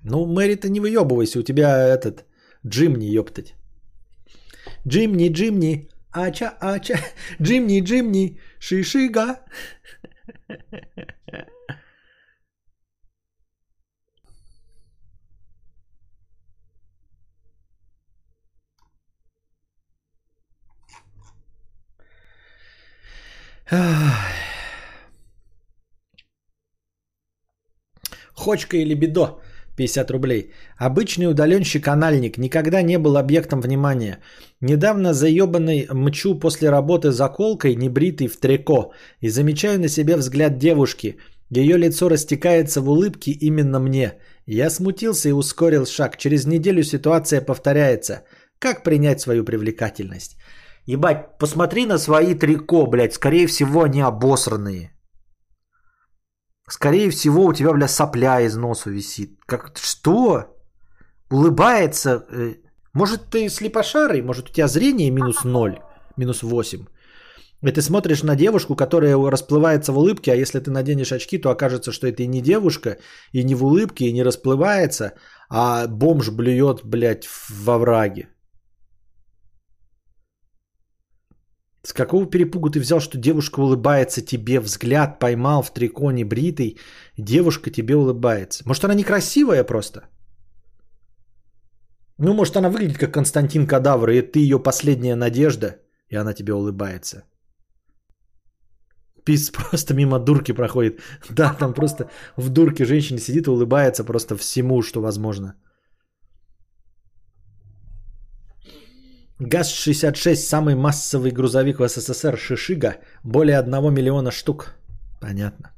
Ну, Мэри, ты не выебывайся, у тебя этот Джимни, ёптать. Джимни, Джимни, ача, ача, <laughs> Джимни, Джимни, шишига. Хочка или бедо? 50 рублей. Обычный удаленщик-анальник никогда не был объектом внимания. Недавно заебанный мчу после работы заколкой, небритый в трико, и замечаю на себе взгляд девушки. Ее лицо растекается в улыбке именно мне. Я смутился и ускорил шаг. Через неделю ситуация повторяется. Как принять свою привлекательность? Ебать, посмотри на свои трико, блядь. Скорее всего, они обосранные. Скорее всего, у тебя, бля, сопля из носа висит. Как, что? Улыбается. Э, может, ты слепошарый? Может, у тебя зрение минус 0, минус 8? И ты смотришь на девушку, которая расплывается в улыбке, а если ты наденешь очки, то окажется, что это и не девушка, и не в улыбке, и не расплывается, а бомж блюет, блядь, во враге. С какого перепугу ты взял, что девушка улыбается тебе, взгляд поймал в трико бритый, девушка тебе улыбается? Может, она некрасивая просто? Ну, может, она выглядит как Константин Кадавр, и ты ее последняя надежда, и она тебе улыбается. Пис <laughs> просто мимо дурки проходит. Да, там просто в дурке женщина сидит и улыбается просто всему, что возможно. ГАЗ-66 – самый массовый грузовик в СССР «Шишига». Более 1 миллиона штук. Понятно.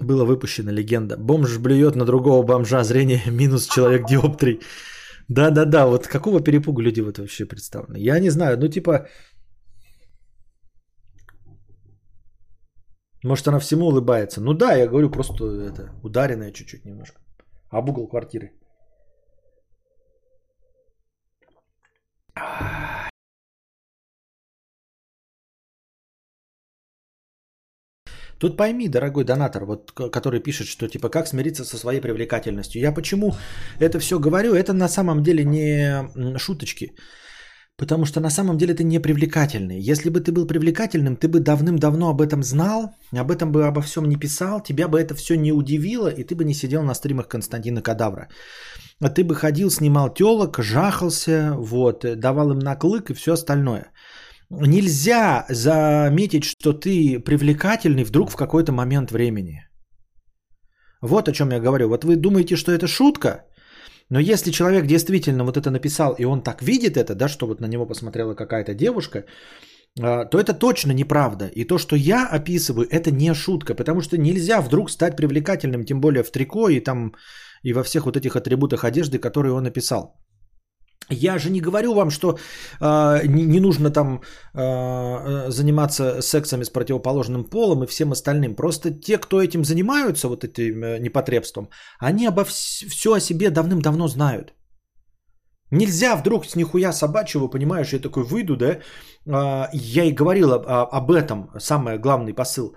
Была выпущена легенда. Бомж блюет на другого бомжа зрение <laughs> минус человек диоптрий. Да-да-да, вот какого перепуга люди вот вообще представлены? Я не знаю, ну типа... Может, она всему улыбается. Ну да, я говорю, просто это ударенная чуть-чуть немножко. Об угол квартиры. Тут пойми, дорогой донатор, вот, который пишет, что типа как смириться со своей привлекательностью. Я почему это все говорю? Это на самом деле не шуточки. Потому что на самом деле ты не привлекательный. Если бы ты был привлекательным, ты бы давным-давно об этом знал, об этом бы обо всем не писал, тебя бы это все не удивило, и ты бы не сидел на стримах Константина Кадавра. А ты бы ходил, снимал телок, жахался, вот, давал им наклык и все остальное. Нельзя заметить, что ты привлекательный вдруг в какой-то момент времени. Вот о чем я говорю. Вот вы думаете, что это шутка, но если человек действительно вот это написал, и он так видит это, да, что вот на него посмотрела какая-то девушка, а, то это точно неправда. И то, что я описываю, это не шутка, потому что нельзя вдруг стать привлекательным, тем более в трико и там и во всех вот этих атрибутах одежды, которые он написал. Я же не говорю вам, что э, не, не нужно там э, заниматься сексами с противоположным полом и всем остальным. Просто те, кто этим занимаются, вот этим э, непотребством, они обо вс- все о себе давным-давно знают. Нельзя вдруг с нихуя собачьего, понимаешь, я такой выйду, да, а, я и говорил об, об этом, самый главный посыл.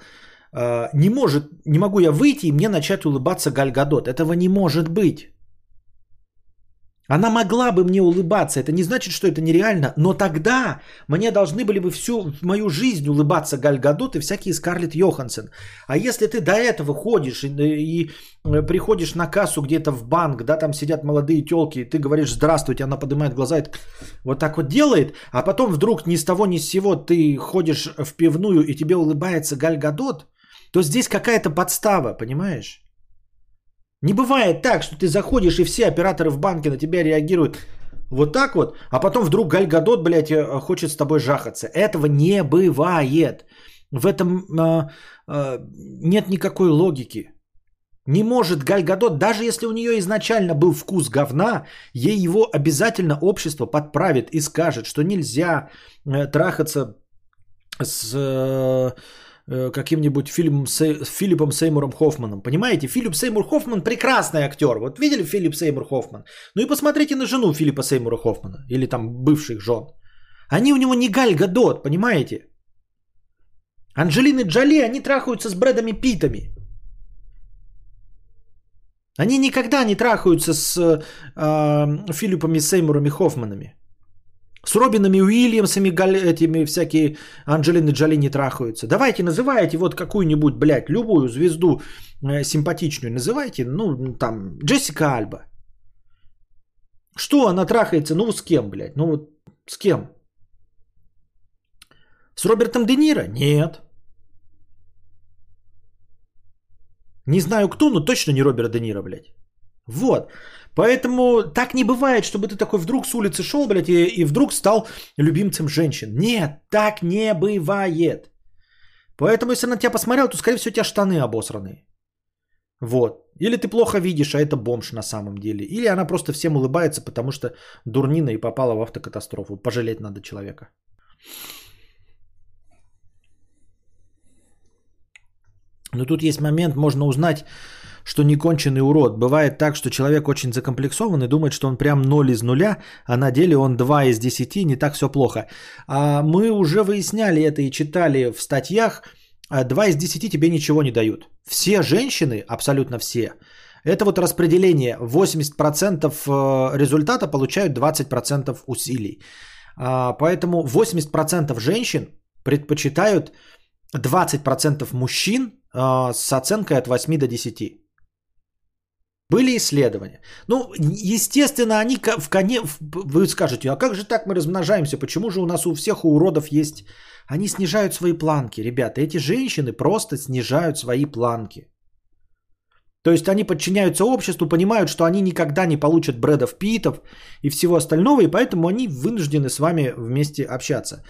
А, Не может, не могу я выйти и мне начать улыбаться Галь Гадот. Этого не может быть. Она могла бы мне улыбаться, это не значит, что это нереально, но тогда мне должны были бы всю мою жизнь улыбаться Галь Гадот и всякие Скарлетт Йоханссон. А если ты до этого ходишь и, и приходишь на кассу где-то в банк, да, там сидят молодые телки, и ты говоришь «здравствуйте», она поднимает глаза и вот так вот делает, а потом вдруг ни с того ни с сего ты ходишь в пивную и тебе улыбается Галь Гадот, то здесь какая-то подстава, понимаешь? Не бывает так, что ты заходишь и все операторы в банке на тебя реагируют вот так вот, а потом вдруг Галь Гадот, блядь, э, хочет с тобой жахаться. Этого не бывает. В этом э, э, нет никакой логики. Не может Галь Гадот, даже если у нее изначально был вкус говна, ей его обязательно общество подправит и скажет, что нельзя э, трахаться с э, каким-нибудь фильмом с Филиппом Сеймуром Хоффманом. Понимаете, Филипп Сеймур Хоффман прекрасный актер. Вот видели Филипп Сеймур Хоффман? Ну и посмотрите на жену Филиппа Сеймура Хоффмана. Или там бывших жен. Они у него не Галь Гадот, понимаете? Анджелины Джоли, они трахаются с Брэдами Питами. Они никогда не трахаются с э, Филиппами Сеймурами Хоффманами. С Робинами Уильямсами, этими всякие Анджелины Джоли не трахаются. Давайте называйте вот какую-нибудь, блядь, любую звезду э, симпатичную. Называйте, ну, там, Джессика Альба. Что она трахается? Ну, с кем, блядь? Ну, вот с кем? С Робертом Де Ниро? Нет. Не знаю кто, но точно не Роберт Де Ниро, блядь. Вот. Поэтому так не бывает, чтобы ты такой вдруг с улицы шел, блядь, и, и вдруг стал любимцем женщин. Нет, так не бывает. Поэтому, если на тебя посмотрел, то, скорее всего, у тебя штаны обосранные. Вот. Или ты плохо видишь, а это бомж на самом деле. Или она просто всем улыбается, потому что дурнина и попала в автокатастрофу. Пожалеть надо человека. Но тут есть момент, можно узнать, что неконченный урод. Бывает так, что человек очень закомплексован и думает, что он прям 0 из нуля, а на деле он 2 из 10, не так все плохо. А мы уже выясняли это и читали в статьях. 2 из 10 тебе ничего не дают. Все женщины, абсолютно все, это вот распределение. 80% результата получают 20% усилий. Поэтому 80% женщин предпочитают 20% мужчин с оценкой от 8 до 10. Были исследования. Ну, естественно, они в коне... Вы скажете, а как же так мы размножаемся? Почему же у нас у всех у уродов есть... Они снижают свои планки, ребята. Эти женщины просто снижают свои планки. То есть они подчиняются обществу, понимают, что они никогда не получат Брэдов Питов и всего остального, и поэтому они вынуждены с вами вместе общаться.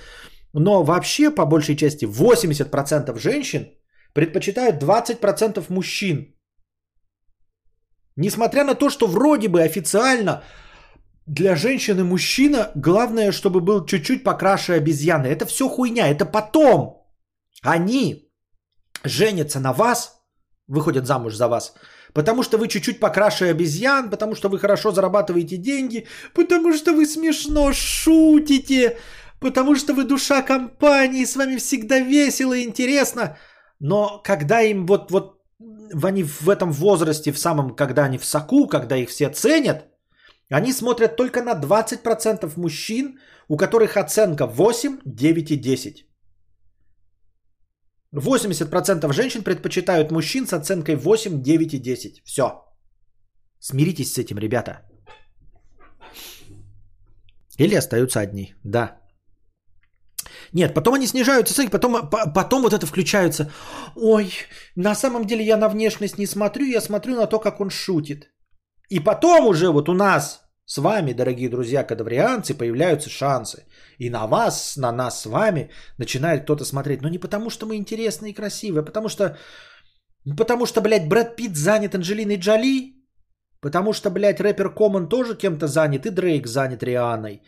Но вообще, по большей части, 80% женщин предпочитают 20% мужчин. Несмотря на то, что вроде бы официально для женщины мужчина, главное, чтобы был чуть-чуть покраше обезьяны. Это все хуйня, это потом. Они женятся на вас, выходят замуж за вас, потому что вы чуть-чуть покраше обезьян, потому что вы хорошо зарабатываете деньги, потому что вы смешно шутите, потому что вы душа компании, с вами всегда весело и интересно. Но когда им вот, вот они в этом возрасте, в самом, когда они в соку, когда их все ценят, они смотрят только на 20% мужчин, у которых оценка 8, 9 и 10. 80% женщин предпочитают мужчин с оценкой 8, 9 и 10. Все. Смиритесь с этим, ребята. Или остаются одни. Да. Нет, потом они снижаются цены, потом, потом вот это включаются. Ой, на самом деле я на внешность не смотрю, я смотрю на то, как он шутит. И потом уже вот у нас с вами, дорогие друзья, кадаврианцы, появляются шансы. И на вас, на нас с вами начинает кто-то смотреть. Но не потому, что мы интересные и красивые, а потому что, потому что, блядь, Брэд Питт занят Анджелиной Джоли, потому что, блядь, рэпер Коман тоже кем-то занят, и Дрейк занят Рианой.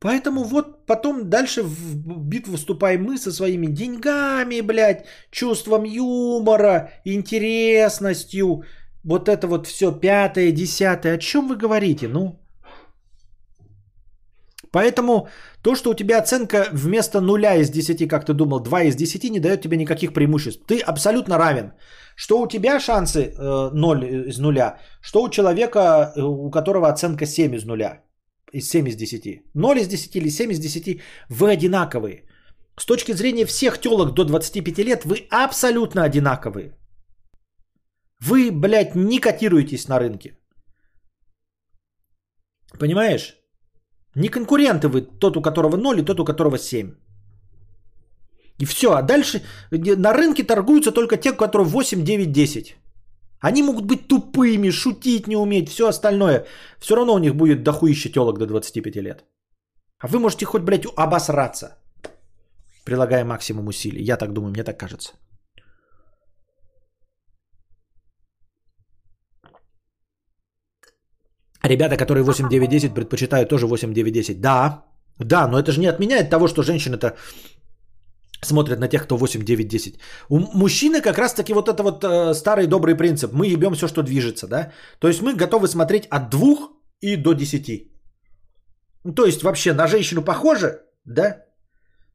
Поэтому вот потом дальше в битву вступаем мы со своими деньгами, блядь, чувством юмора, интересностью. Вот это вот все пятое, десятое. О чем вы говорите? Ну, Поэтому то, что у тебя оценка вместо нуля из 10, как ты думал, 2 из 10, не дает тебе никаких преимуществ. Ты абсолютно равен. Что у тебя шансы э, 0 из нуля, что у человека, э, у которого оценка 7 из нуля, из 7 из 10. 0 из 10 или 7 из 10, вы одинаковые. С точки зрения всех телок до 25 лет, вы абсолютно одинаковые. Вы, блядь, не котируетесь на рынке. Понимаешь? Не конкуренты вы, тот, у которого 0 и тот, у которого 7. И все. А дальше на рынке торгуются только те, у которых 8, 9, 10. Они могут быть тупыми, шутить не уметь, все остальное. Все равно у них будет дохуище телок до 25 лет. А вы можете хоть, блядь, обосраться, прилагая максимум усилий. Я так думаю, мне так кажется. Ребята, которые 8, 9, 10 предпочитают тоже 8, 9, 10. Да, да, но это же не отменяет того, что женщины-то смотрят на тех, кто 8, 9, 10. У мужчины как раз-таки вот это вот э, старый добрый принцип. Мы ебем все, что движется, да? То есть мы готовы смотреть от 2 и до 10. Ну, то есть вообще на женщину похоже, да?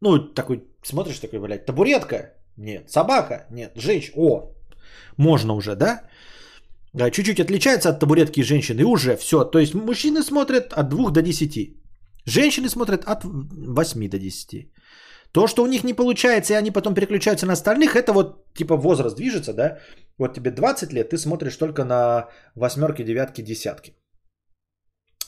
Ну, такой, смотришь, такой, блядь, табуретка? Нет. Собака? Нет. Женщина? О, можно уже, да? чуть-чуть отличается от табуретки женщины, и уже все. То есть мужчины смотрят от 2 до 10. Женщины смотрят от 8 до 10. То, что у них не получается, и они потом переключаются на остальных, это вот типа возраст движется, да? Вот тебе 20 лет, ты смотришь только на восьмерки, девятки, десятки.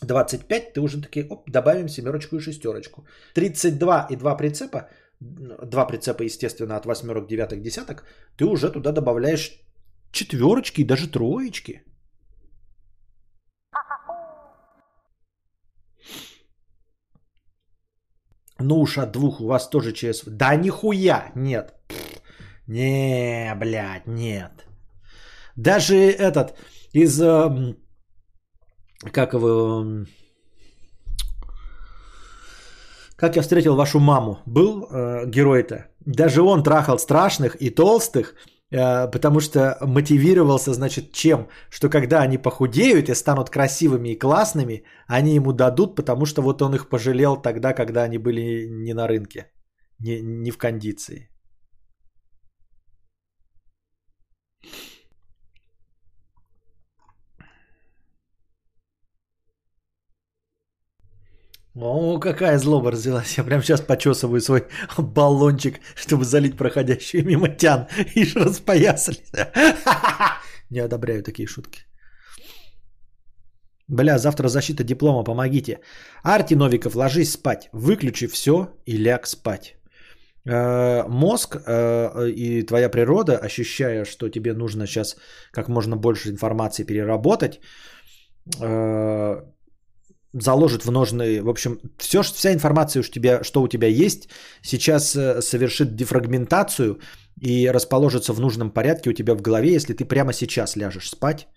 25 ты уже такие, оп, добавим семерочку и шестерочку. 32 и 2 прицепа, два прицепа, естественно, от восьмерок, девяток, десяток, ты уже туда добавляешь четверочки и даже троечки. Ну уж от двух у вас тоже ЧСВ. Да нихуя, нет. Не, блядь, нет. Даже этот из... Эм, как его... Эм, как я встретил вашу маму. Был э, герой-то. Даже он трахал страшных и толстых, потому что мотивировался, значит, чем? Что когда они похудеют и станут красивыми и классными, они ему дадут, потому что вот он их пожалел тогда, когда они были не на рынке, не, не в кондиции. О, какая злоба развелась. Я прямо сейчас почесываю свой баллончик, чтобы залить проходящую мимо тян. И распоясались. <laughs> Не одобряю такие шутки. Бля, завтра защита диплома, помогите. Арти Новиков, ложись спать. Выключи все и ляг спать. Э, мозг э, и твоя природа, ощущая, что тебе нужно сейчас как можно больше информации переработать, э, заложит в ножны, в общем, все, вся информация, что, тебя, что у тебя есть, сейчас э, совершит дефрагментацию и расположится в нужном порядке у тебя в голове, если ты прямо сейчас ляжешь спать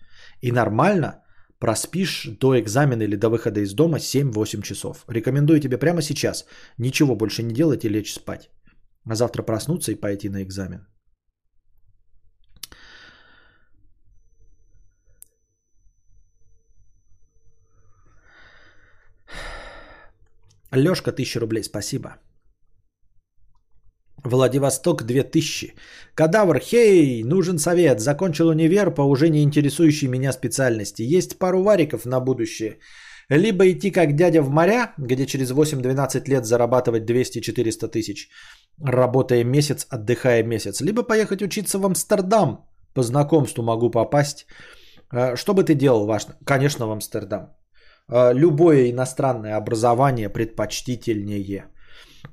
и нормально проспишь до экзамена или до выхода из дома 7-8 часов. Рекомендую тебе прямо сейчас ничего больше не делать и лечь спать. А завтра проснуться и пойти на экзамен. Лешка, 1000 рублей, спасибо. Владивосток 2000. Кадавр, хей, нужен совет. Закончил универ по уже не интересующей меня специальности. Есть пару вариков на будущее. Либо идти как дядя в моря, где через 8-12 лет зарабатывать 200-400 тысяч, работая месяц, отдыхая месяц. Либо поехать учиться в Амстердам. По знакомству могу попасть. А, что бы ты делал, важно? Конечно, в Амстердам. А, любое иностранное образование предпочтительнее.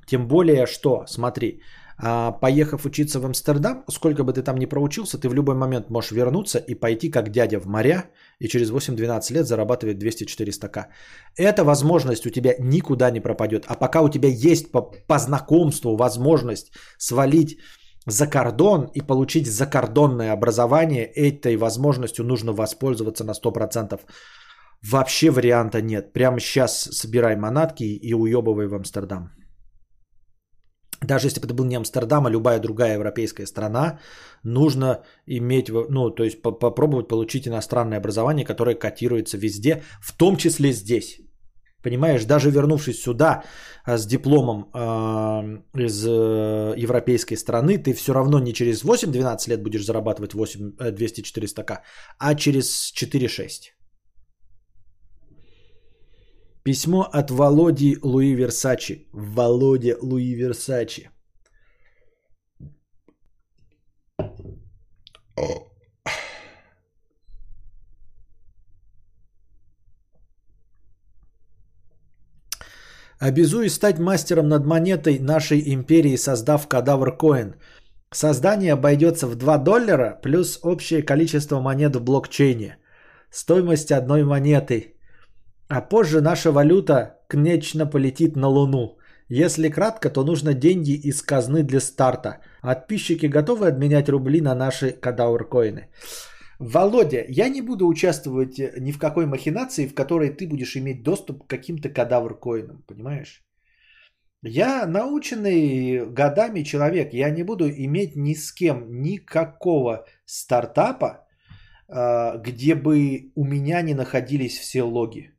Тем более, что, смотри, а, поехав учиться в Амстердам, сколько бы ты там ни проучился, ты в любой момент можешь вернуться и пойти как дядя в моря и через 8-12 лет зарабатывать 200-400к. Эта возможность у тебя никуда не пропадет. А пока у тебя есть по, по знакомству возможность свалить за кордон и получить закордонное образование, этой возможностью нужно воспользоваться на 100%. Вообще варианта нет. Прямо сейчас собирай манатки и уебывай в Амстердам. Даже если бы это был не Амстердам, а любая другая европейская страна, нужно иметь, ну, то есть попробовать получить иностранное образование, которое котируется везде, в том числе здесь. Понимаешь, даже вернувшись сюда а, с дипломом э, из э, европейской страны, ты все равно не через 8-12 лет будешь зарабатывать 8, э, 200-400к, а через 4-6. Письмо от Володи Луи Версачи. Володя Луи Версачи. Обязуюсь стать мастером над монетой нашей империи, создав кадавр коин. Создание обойдется в 2 доллара плюс общее количество монет в блокчейне. Стоимость одной монеты а позже наша валюта конечно полетит на Луну. Если кратко, то нужно деньги из казны для старта. Подписчики готовы обменять рубли на наши кадаур-коины? Володя, я не буду участвовать ни в какой махинации, в которой ты будешь иметь доступ к каким-то кадавр-коинам, понимаешь? Я наученный годами человек, я не буду иметь ни с кем никакого стартапа, а, где бы у меня не находились все логи.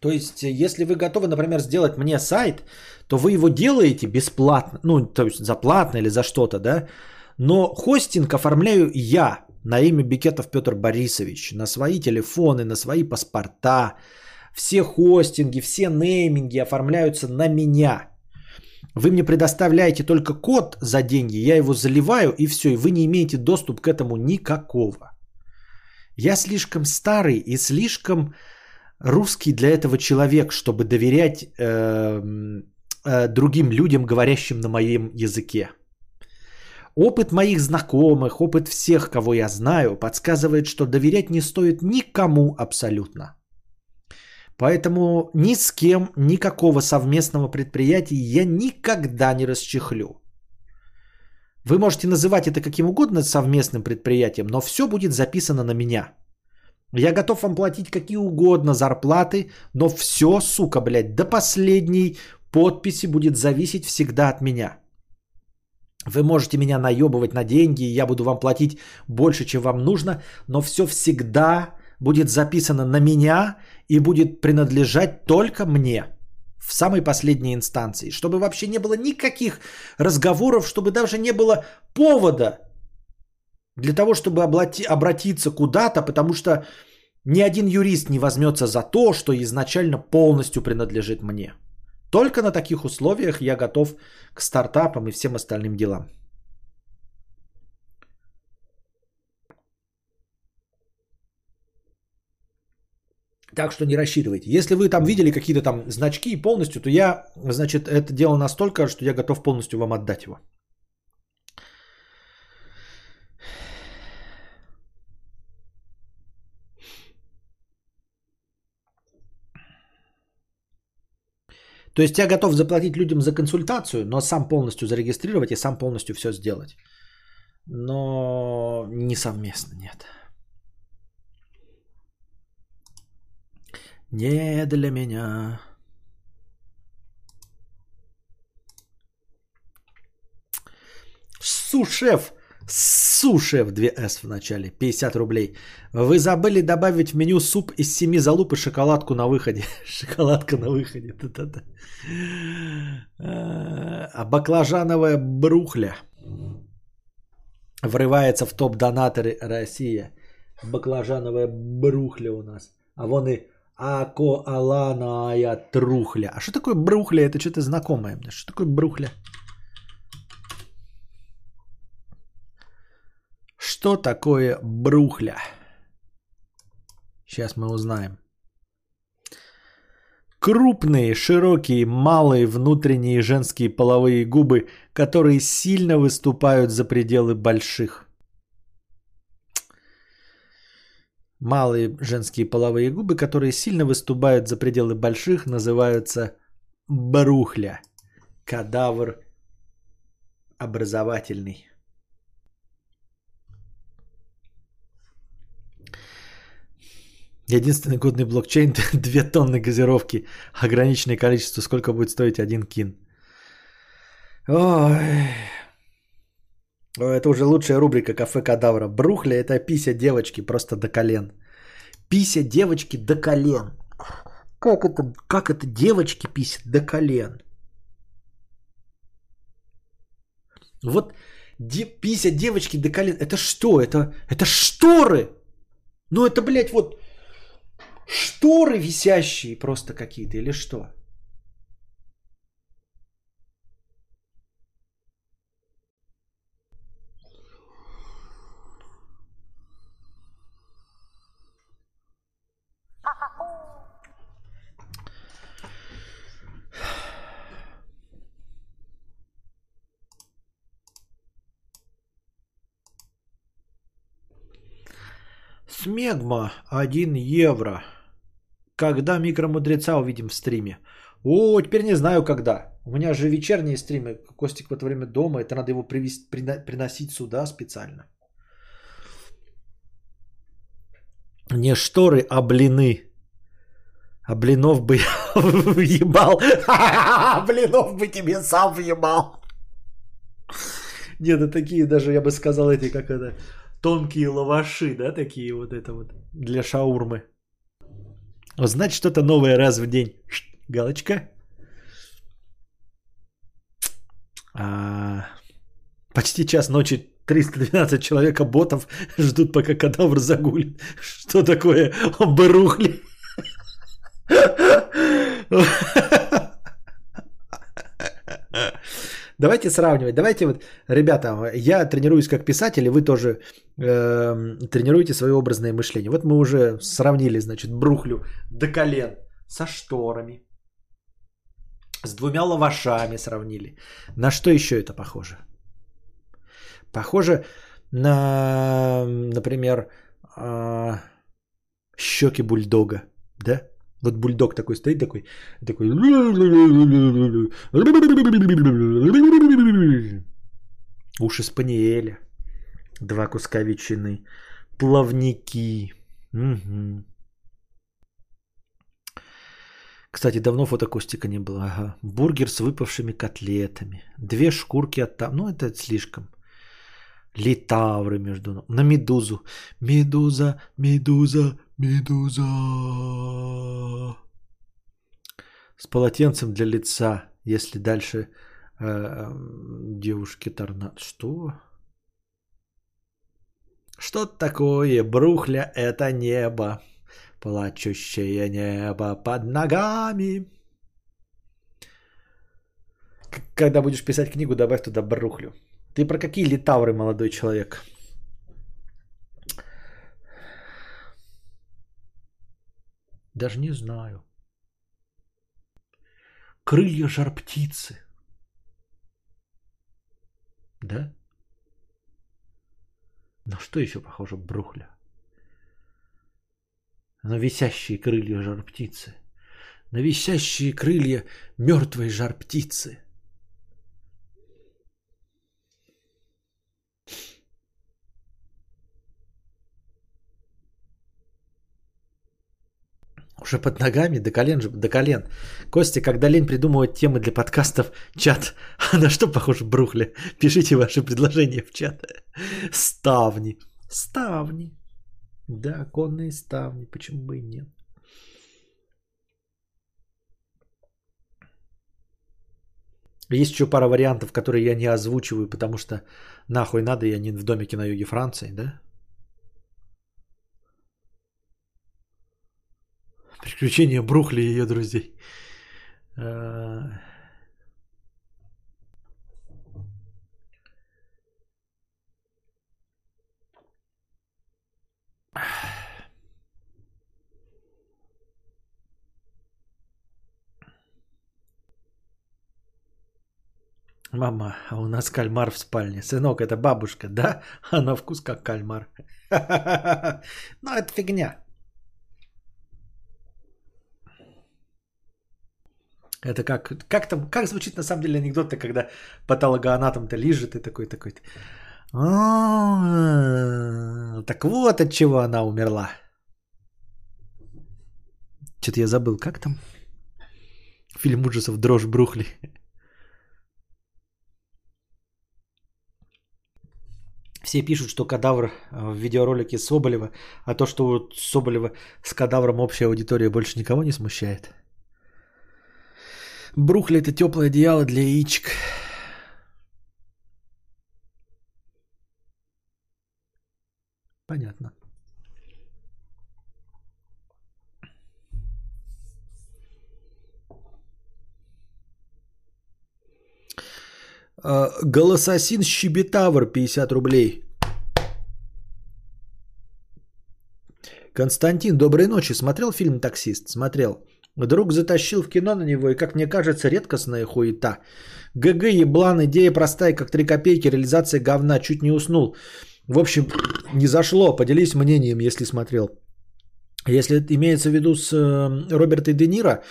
То есть, если вы готовы, например, сделать мне сайт, то вы его делаете бесплатно, ну, то есть заплатно или за что-то, да, но хостинг оформляю я на имя Бикетов Петр Борисович, на свои телефоны, на свои паспорта. Все хостинги, все нейминги оформляются на меня. Вы мне предоставляете только код за деньги, я его заливаю и все, и вы не имеете доступ к этому никакого. Я слишком старый и слишком русский для этого человек, чтобы доверять э, э, другим людям, говорящим на моем языке. Опыт моих знакомых, опыт всех, кого я знаю, подсказывает, что доверять не стоит никому абсолютно. Поэтому ни с кем, никакого совместного предприятия я никогда не расчехлю. Вы можете называть это каким угодно совместным предприятием, но все будет записано на меня – я готов вам платить какие угодно зарплаты, но все, сука, блядь, до последней подписи будет зависеть всегда от меня. Вы можете меня наебывать на деньги, и я буду вам платить больше, чем вам нужно, но все всегда будет записано на меня и будет принадлежать только мне в самой последней инстанции, чтобы вообще не было никаких разговоров, чтобы даже не было повода для того, чтобы обратиться куда-то, потому что ни один юрист не возьмется за то, что изначально полностью принадлежит мне. Только на таких условиях я готов к стартапам и всем остальным делам. Так что не рассчитывайте. Если вы там видели какие-то там значки полностью, то я, значит, это делал настолько, что я готов полностью вам отдать его. То есть я готов заплатить людям за консультацию, но сам полностью зарегистрировать и сам полностью все сделать. Но не совместно, нет. Не для меня. Сушеф. Сушеф 2С в начале. 50 рублей. Вы забыли добавить в меню суп из семи залуп и шоколадку на выходе. <laughs> Шоколадка на выходе. Да-да-да. А баклажановая брухля врывается в топ донаторы Россия. Баклажановая брухля у нас. А вон и акоаланая трухля. А что такое брухля? Это что-то знакомое мне. Что такое брухля? Что такое брухля? Сейчас мы узнаем. Крупные, широкие, малые внутренние женские половые губы, которые сильно выступают за пределы больших. Малые женские половые губы, которые сильно выступают за пределы больших, называются брухля. Кадавр образовательный. Единственный годный блокчейн – <laughs> 2 тонны газировки. Ограниченное количество. Сколько будет стоить один кин? Ой. Это уже лучшая рубрика «Кафе Кадавра». Брухля – это пися девочки просто до колен. Пися девочки до колен. Как это, как это девочки писят до колен? Вот де, пися девочки до колен. Это что? Это, это шторы. Ну это, блядь, вот шторы висящие просто какие-то или что? Смегма 1 евро. Когда микромудреца увидим в стриме? О, теперь не знаю когда. У меня же вечерние стримы. Костик в это время дома. Это надо его привести, приносить сюда специально. Не шторы, а блины. А блинов бы <laughs> въебал. <laughs> блинов бы тебе сам въебал. Нет, это такие даже, я бы сказал, эти, как это, тонкие лаваши, да, такие вот это вот для шаурмы. Узнать что-то новое раз в день. Галочка. А, почти час ночи 312 человека ботов ждут, пока кадавр загулит. Что такое барухли? Давайте сравнивать. Давайте вот, ребята, я тренируюсь как писатель, и вы тоже э, тренируете свое образное мышление. Вот мы уже сравнили, значит, брухлю до колен со шторами, с двумя лавашами сравнили. На что еще это похоже? Похоже на, например, э, щеки бульдога, да? Вот бульдог такой стоит, такой, такой. <sniffs> Уши спаниеля. Два куска ветчины. Плавники. Угу. Кстати, давно фотокостика не было. Ага. Бургер с выпавшими котлетами. Две шкурки от там. Ну, это слишком. Литавры между... На медузу. Медуза, медуза, Медуза. С полотенцем для лица, если дальше э, девушки торнад. Что? Что такое брухля? Это небо. Плачущее небо под ногами. Когда будешь писать книгу, добавь туда брухлю. Ты про какие литавры, молодой человек? Даже не знаю. Крылья жар птицы. Да? На что еще похоже брухля? На висящие крылья жар птицы. на висящие крылья мертвой жар птицы. Уже под ногами, до колен же, до колен. Костя, когда лень придумывать темы для подкастов, чат, <laughs> а на что похож брухли? Пишите ваши предложения в чат. Ставни. Ставни. Да, конные ставни, почему бы и нет. Есть еще пара вариантов, которые я не озвучиваю, потому что нахуй надо, я не в домике на юге Франции, да? Приключения Брухли и ее друзей. А, Мама, а у нас кальмар в спальне. Сынок, это бабушка, да? <laughs> А на вкус как кальмар. <laughs> Ну, это фигня. Это как, как там, как звучит на самом деле анекдот когда патологоанатом-то лежит и такой, такой. «А, так вот от чего она умерла. Что-то я забыл, как там? Фильм ужасов «Дрожь Брухли». Все пишут, что кадавр в видеоролике Соболева, а то, что вот Соболева с кадавром общая аудитория больше никого не смущает. Брухли это теплое одеяло для яичек. Понятно. А, Голососин Щебетавр 50 рублей. Константин, доброй ночи. Смотрел фильм «Таксист»? Смотрел. Друг затащил в кино на него, и, как мне кажется, редкостная хуета. ГГ, еблан, идея простая, как три копейки, реализация говна, чуть не уснул. В общем, не зашло, поделись мнением, если смотрел. Если имеется в виду с э, Робертой Де Ниро,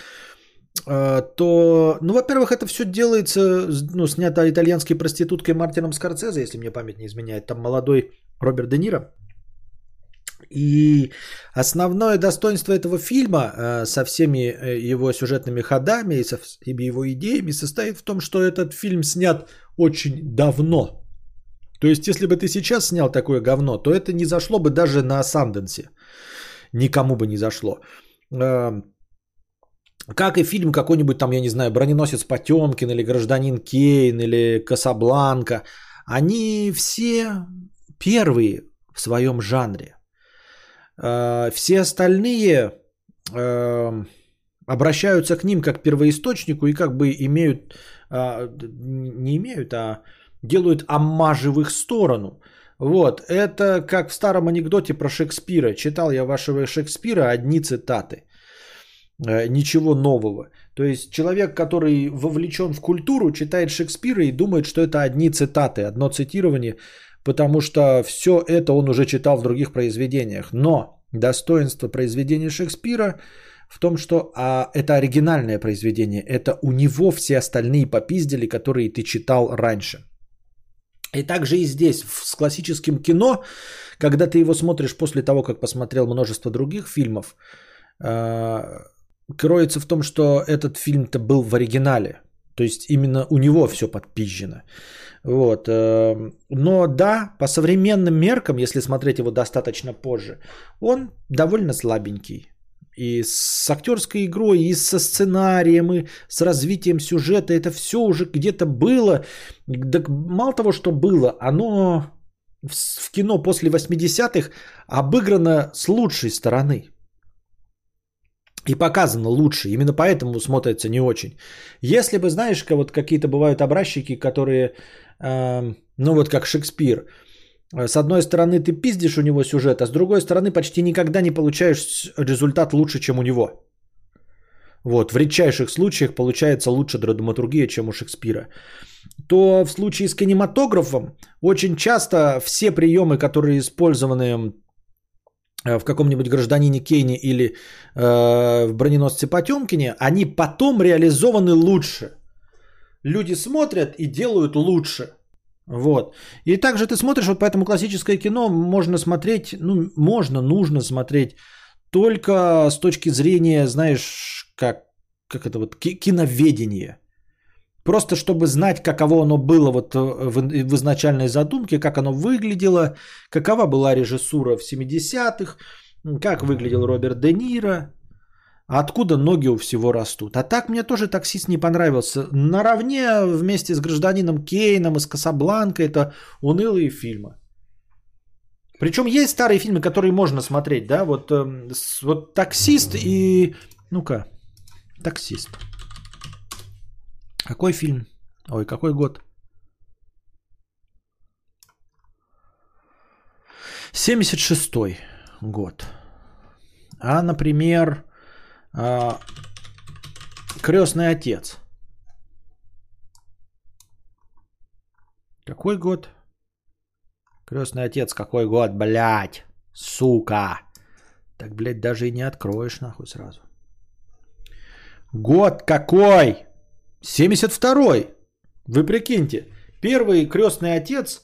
э, то, ну, во-первых, это все делается, ну, снято итальянской проституткой Мартином Скорцезе, если мне память не изменяет. Там молодой Роберт Де Ниро и основное достоинство этого фильма э, со всеми э, его сюжетными ходами и со всеми его идеями состоит в том, что этот фильм снят очень давно. То есть, если бы ты сейчас снял такое говно, то это не зашло бы даже на Санденсе. Никому бы не зашло. Э, как и фильм какой-нибудь там, я не знаю, «Броненосец Потемкин» или «Гражданин Кейн» или «Касабланка». Они все первые в своем жанре. Э, все остальные э, обращаются к ним как к первоисточнику и как бы имеют, э, не имеют, а делают аммажи в их сторону. Вот, это как в старом анекдоте про Шекспира. Читал я вашего Шекспира одни цитаты. Ничего нового. То есть человек, который вовлечен в культуру, читает Шекспира и думает, что это одни цитаты, одно цитирование – потому что все это он уже читал в других произведениях. Но достоинство произведения Шекспира в том, что а, это оригинальное произведение, это у него все остальные попиздили, которые ты читал раньше. И также и здесь, с классическим кино, когда ты его смотришь после того, как посмотрел множество других фильмов, э, кроется в том, что этот фильм-то был в оригинале. То есть именно у него все подпизжено. Вот. Эм, но да, по современным меркам, если смотреть его достаточно позже, он довольно слабенький. И с актерской игрой, и со сценарием, и с развитием сюжета. Это все уже где-то было. Так мало того, что было, оно в кино после 80-х обыграно с лучшей стороны. И показано лучше. Именно поэтому смотрится не очень. Если бы, знаешь, вот какие-то бывают образчики, которые ну вот как Шекспир. С одной стороны ты пиздишь у него сюжет, а с другой стороны почти никогда не получаешь результат лучше, чем у него. Вот, в редчайших случаях получается лучше драматургия, чем у Шекспира. То в случае с кинематографом очень часто все приемы, которые использованы э, в каком-нибудь гражданине Кейне или э, в броненосце Потемкине, они потом реализованы лучше. Люди смотрят и делают лучше. Вот. И также ты смотришь, вот поэтому классическое кино можно смотреть, ну, можно, нужно смотреть только с точки зрения, знаешь, как, как это вот, ки- киноведения. Просто чтобы знать, каково оно было вот э, в, в изначальной задумке, как оно выглядело, какова была режиссура в 70-х, как выглядел Роберт Де Ниро, откуда ноги у всего растут. А так мне тоже таксист не понравился. Наравне вместе с гражданином Кейном и с Касабланкой это унылые фильмы. Причем есть старые фильмы, которые можно смотреть, да, вот, эм, вот таксист и, ну-ка, таксист. Какой фильм? Ой, какой год? 76 год. А, например, а, Крестный отец. Какой год? Крестный отец, какой год, блядь, сука. Так, блядь, даже и не откроешь нахуй сразу. Год какой? 72-й. Вы прикиньте, первый крестный отец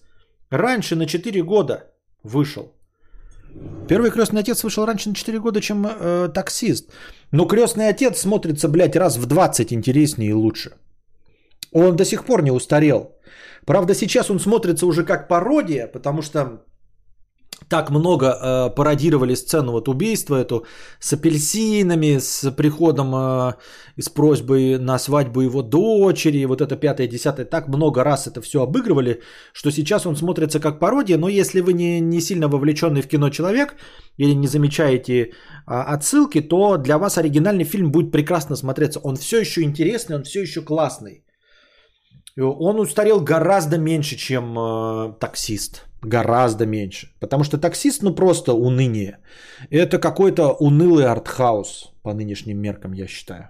раньше на 4 года вышел. Первый крестный отец вышел раньше на 4 года, чем э, таксист. Но крестный отец смотрится, блядь, раз в 20 интереснее и лучше. Он до сих пор не устарел. Правда, сейчас он смотрится уже как пародия, потому что так много э, пародировали сцену вот убийства эту с апельсинами, с приходом э, и с просьбой на свадьбу его дочери, вот это пятое, десятое, так много раз это все обыгрывали, что сейчас он смотрится как пародия, но если вы не, не сильно вовлеченный в кино человек или не замечаете а, отсылки, то для вас оригинальный фильм будет прекрасно смотреться. Он все еще интересный, он все еще классный. И Он устарел гораздо меньше, чем э, таксист. Гораздо меньше. Потому что таксист, ну просто уныние. Это какой-то унылый артхаус по нынешним меркам, я считаю.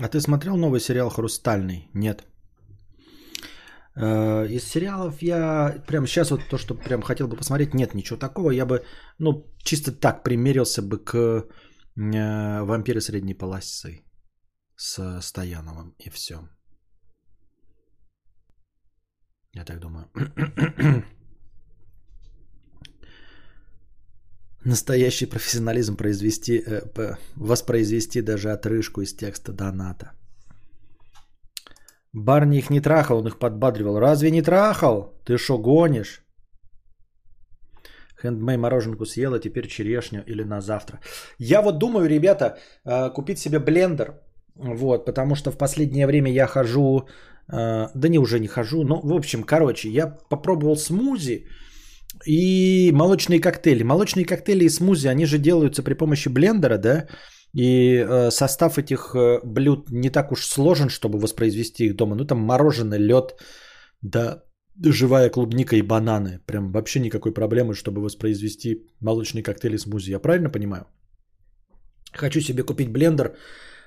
А ты смотрел новый сериал «Хрустальный»? Нет. Э, Из сериалов я прям сейчас вот то, что прям хотел бы посмотреть, нет ничего такого. Я бы, ну, чисто так примерился бы к э, «Вампиры средней полосы» с Стояновым и все. Я так думаю. <clears throat> Настоящий профессионализм произвести, э, воспроизвести даже отрыжку из текста доната. Барни их не трахал, он их подбадривал. Разве не трахал? Ты что, гонишь? Хендмей мороженку съела, теперь черешню или на завтра. Я вот думаю, ребята, э, купить себе блендер. Вот, потому что в последнее время я хожу, э, да не уже не хожу, но в общем, короче, я попробовал смузи и молочные коктейли. Молочные коктейли и смузи, они же делаются при помощи блендера, да? И э, состав этих э, блюд не так уж сложен, чтобы воспроизвести их дома. Ну там мороженое, лед, да, живая клубника и бананы. Прям вообще никакой проблемы, чтобы воспроизвести молочные коктейли и смузи. Я правильно понимаю? Хочу себе купить блендер.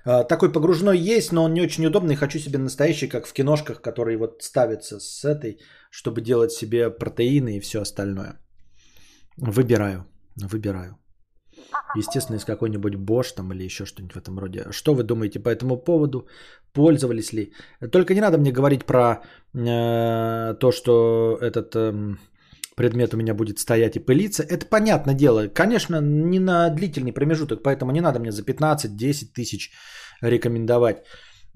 Э, Такой погружной есть, но он не очень удобный. Хочу себе настоящий, как в киношках, который вот ставится с этой, чтобы делать себе протеины и все остальное. Выбираю, выбираю. Естественно, из какой-нибудь Bosch там или еще что-нибудь в этом роде. Что вы думаете по этому поводу? Пользовались ли? Только не надо мне говорить про э, то, что этот эм, предмет у меня будет стоять и пылиться. Это понятное дело. Конечно, не на длительный промежуток, поэтому не надо мне за 15-10 тысяч рекомендовать.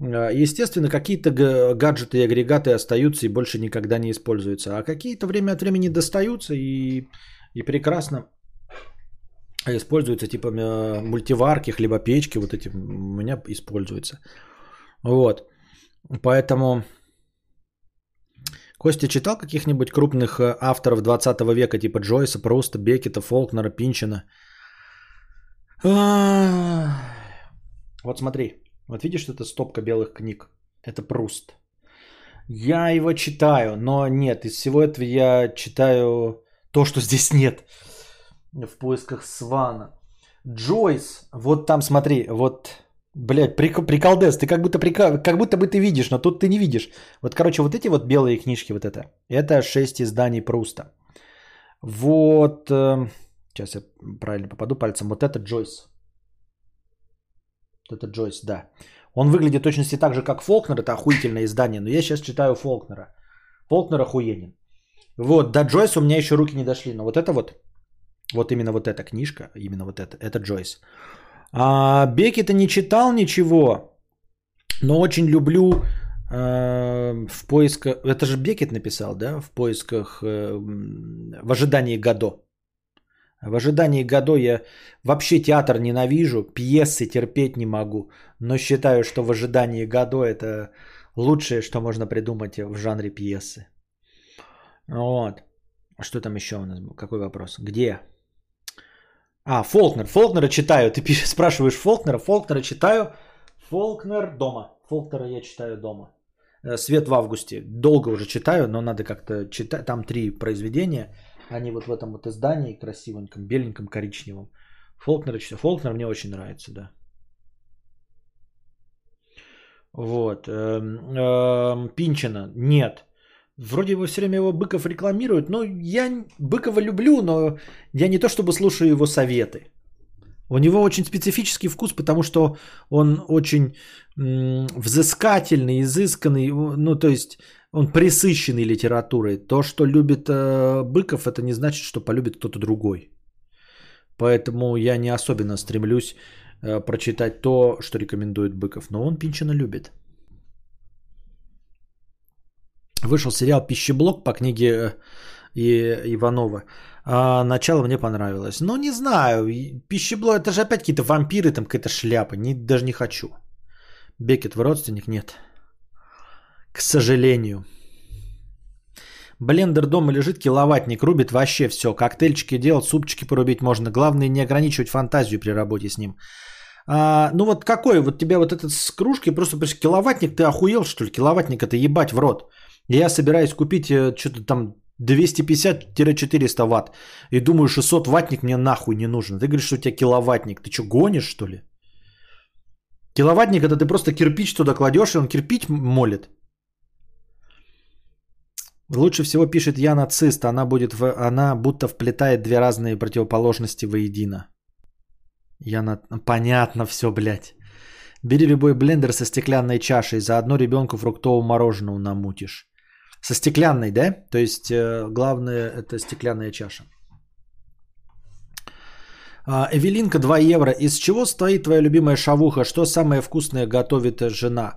Э, Естественно, какие-то га- гаджеты и агрегаты остаются и больше никогда не используются. А какие-то время от времени достаются и, и прекрасно используются типа мультиварки, хлебопечки, вот эти у меня используются. Вот. Поэтому Костя читал каких-нибудь крупных э, авторов 20 века, типа Джойса, Пруста, Бекета, Фолкнера, Пинчина? А, Вот смотри, вот видишь, это стопка белых книг. Это Пруст. Я его читаю, но нет, из всего этого я читаю то, что здесь нет в поисках Свана. Джойс, вот там смотри, вот Блять, прик- приколдес, ты как будто, прика- как будто бы ты видишь, но тут ты не видишь. Вот, короче, вот эти вот белые книжки, вот это, это 6 изданий Пруста. Вот, э, сейчас я правильно попаду пальцем, вот это Джойс. Вот это Джойс, да. Он выглядит точности так же, как Фолкнер, это охуительное издание, но я сейчас читаю Фолкнера. Фолкнер охуенен. Вот, до Джойса у меня еще руки не дошли, но вот это вот, вот именно вот эта книжка, именно вот это, это Джойс. А Бекета не читал ничего, но очень люблю э, в поисках... Это же Бекет написал, да? В поисках... э, в ожидании Годо. В ожидании Годо я вообще театр ненавижу, пьесы терпеть не могу, но считаю, что в ожидании Годо это лучшее, что можно придумать в жанре пьесы. Вот. Что там еще у нас был? Какой вопрос? Где? А, Фолкнер. Фолкнера читаю. Ты пишешь, <laughs> спрашиваешь Фолкнера. Фолкнера читаю. Фолкнер дома. Фолкнера я читаю дома. Э, Свет в августе. Долго уже читаю, но надо как-то читать. Там три произведения. Они вот в этом вот издании красивеньком, беленьком, коричневом. Фолкнера читаю. Фолкнер мне очень нравится, да. Вот. эм, эм, Пинчина. Нет. Вроде бы все время его Быков рекламирует, но я Быкова люблю, но я не то чтобы слушаю его советы. У него очень специфический вкус, потому что он очень взыскательный, изысканный, ну то есть он присыщенный литературой. То, что любит э, Быков, это не значит, что полюбит кто-то другой. Поэтому я не особенно стремлюсь э, прочитать то, что рекомендует Быков. Но он Пинчина любит. Вышел сериал «Пищеблок» по книге э, и- Иванова. А, начало мне понравилось. Ну, не знаю. Пищеблок, это же опять какие-то вампиры, там какая-то шляпа. Не, даже не хочу. Бекет, вы родственник? Нет. К сожалению. Блендер дома лежит, киловаттник рубит вообще все. Коктейльчики делать, супчики порубить можно. Главное не ограничивать фантазию при работе с ним. А, ну вот какой? Вот тебя вот этот с кружкой просто пришли, киловаттник, ты охуел что ли? Киловаттник это ебать в рот. Я собираюсь купить э, что-то там 250-400 ватт. И думаю, 600 ваттник мне нахуй не нужен. Ты говоришь, что у тебя киловаттник. Ты что, гонишь что ли? Киловаттник это ты просто кирпич туда кладешь, и он кирпич молит. Лучше всего пишет я нацист. Она, будет в, она будто вплетает две разные противоположности воедино. Я на... Понятно все, блядь. Бери любой блендер со стеклянной чашей. Заодно ребенку фруктового мороженого намутишь. Со стеклянной, да? То есть э, главное это стеклянная чаша. А, Эвелинка 2 евро. Из чего стоит твоя любимая шавуха? Что самое вкусное готовит жена?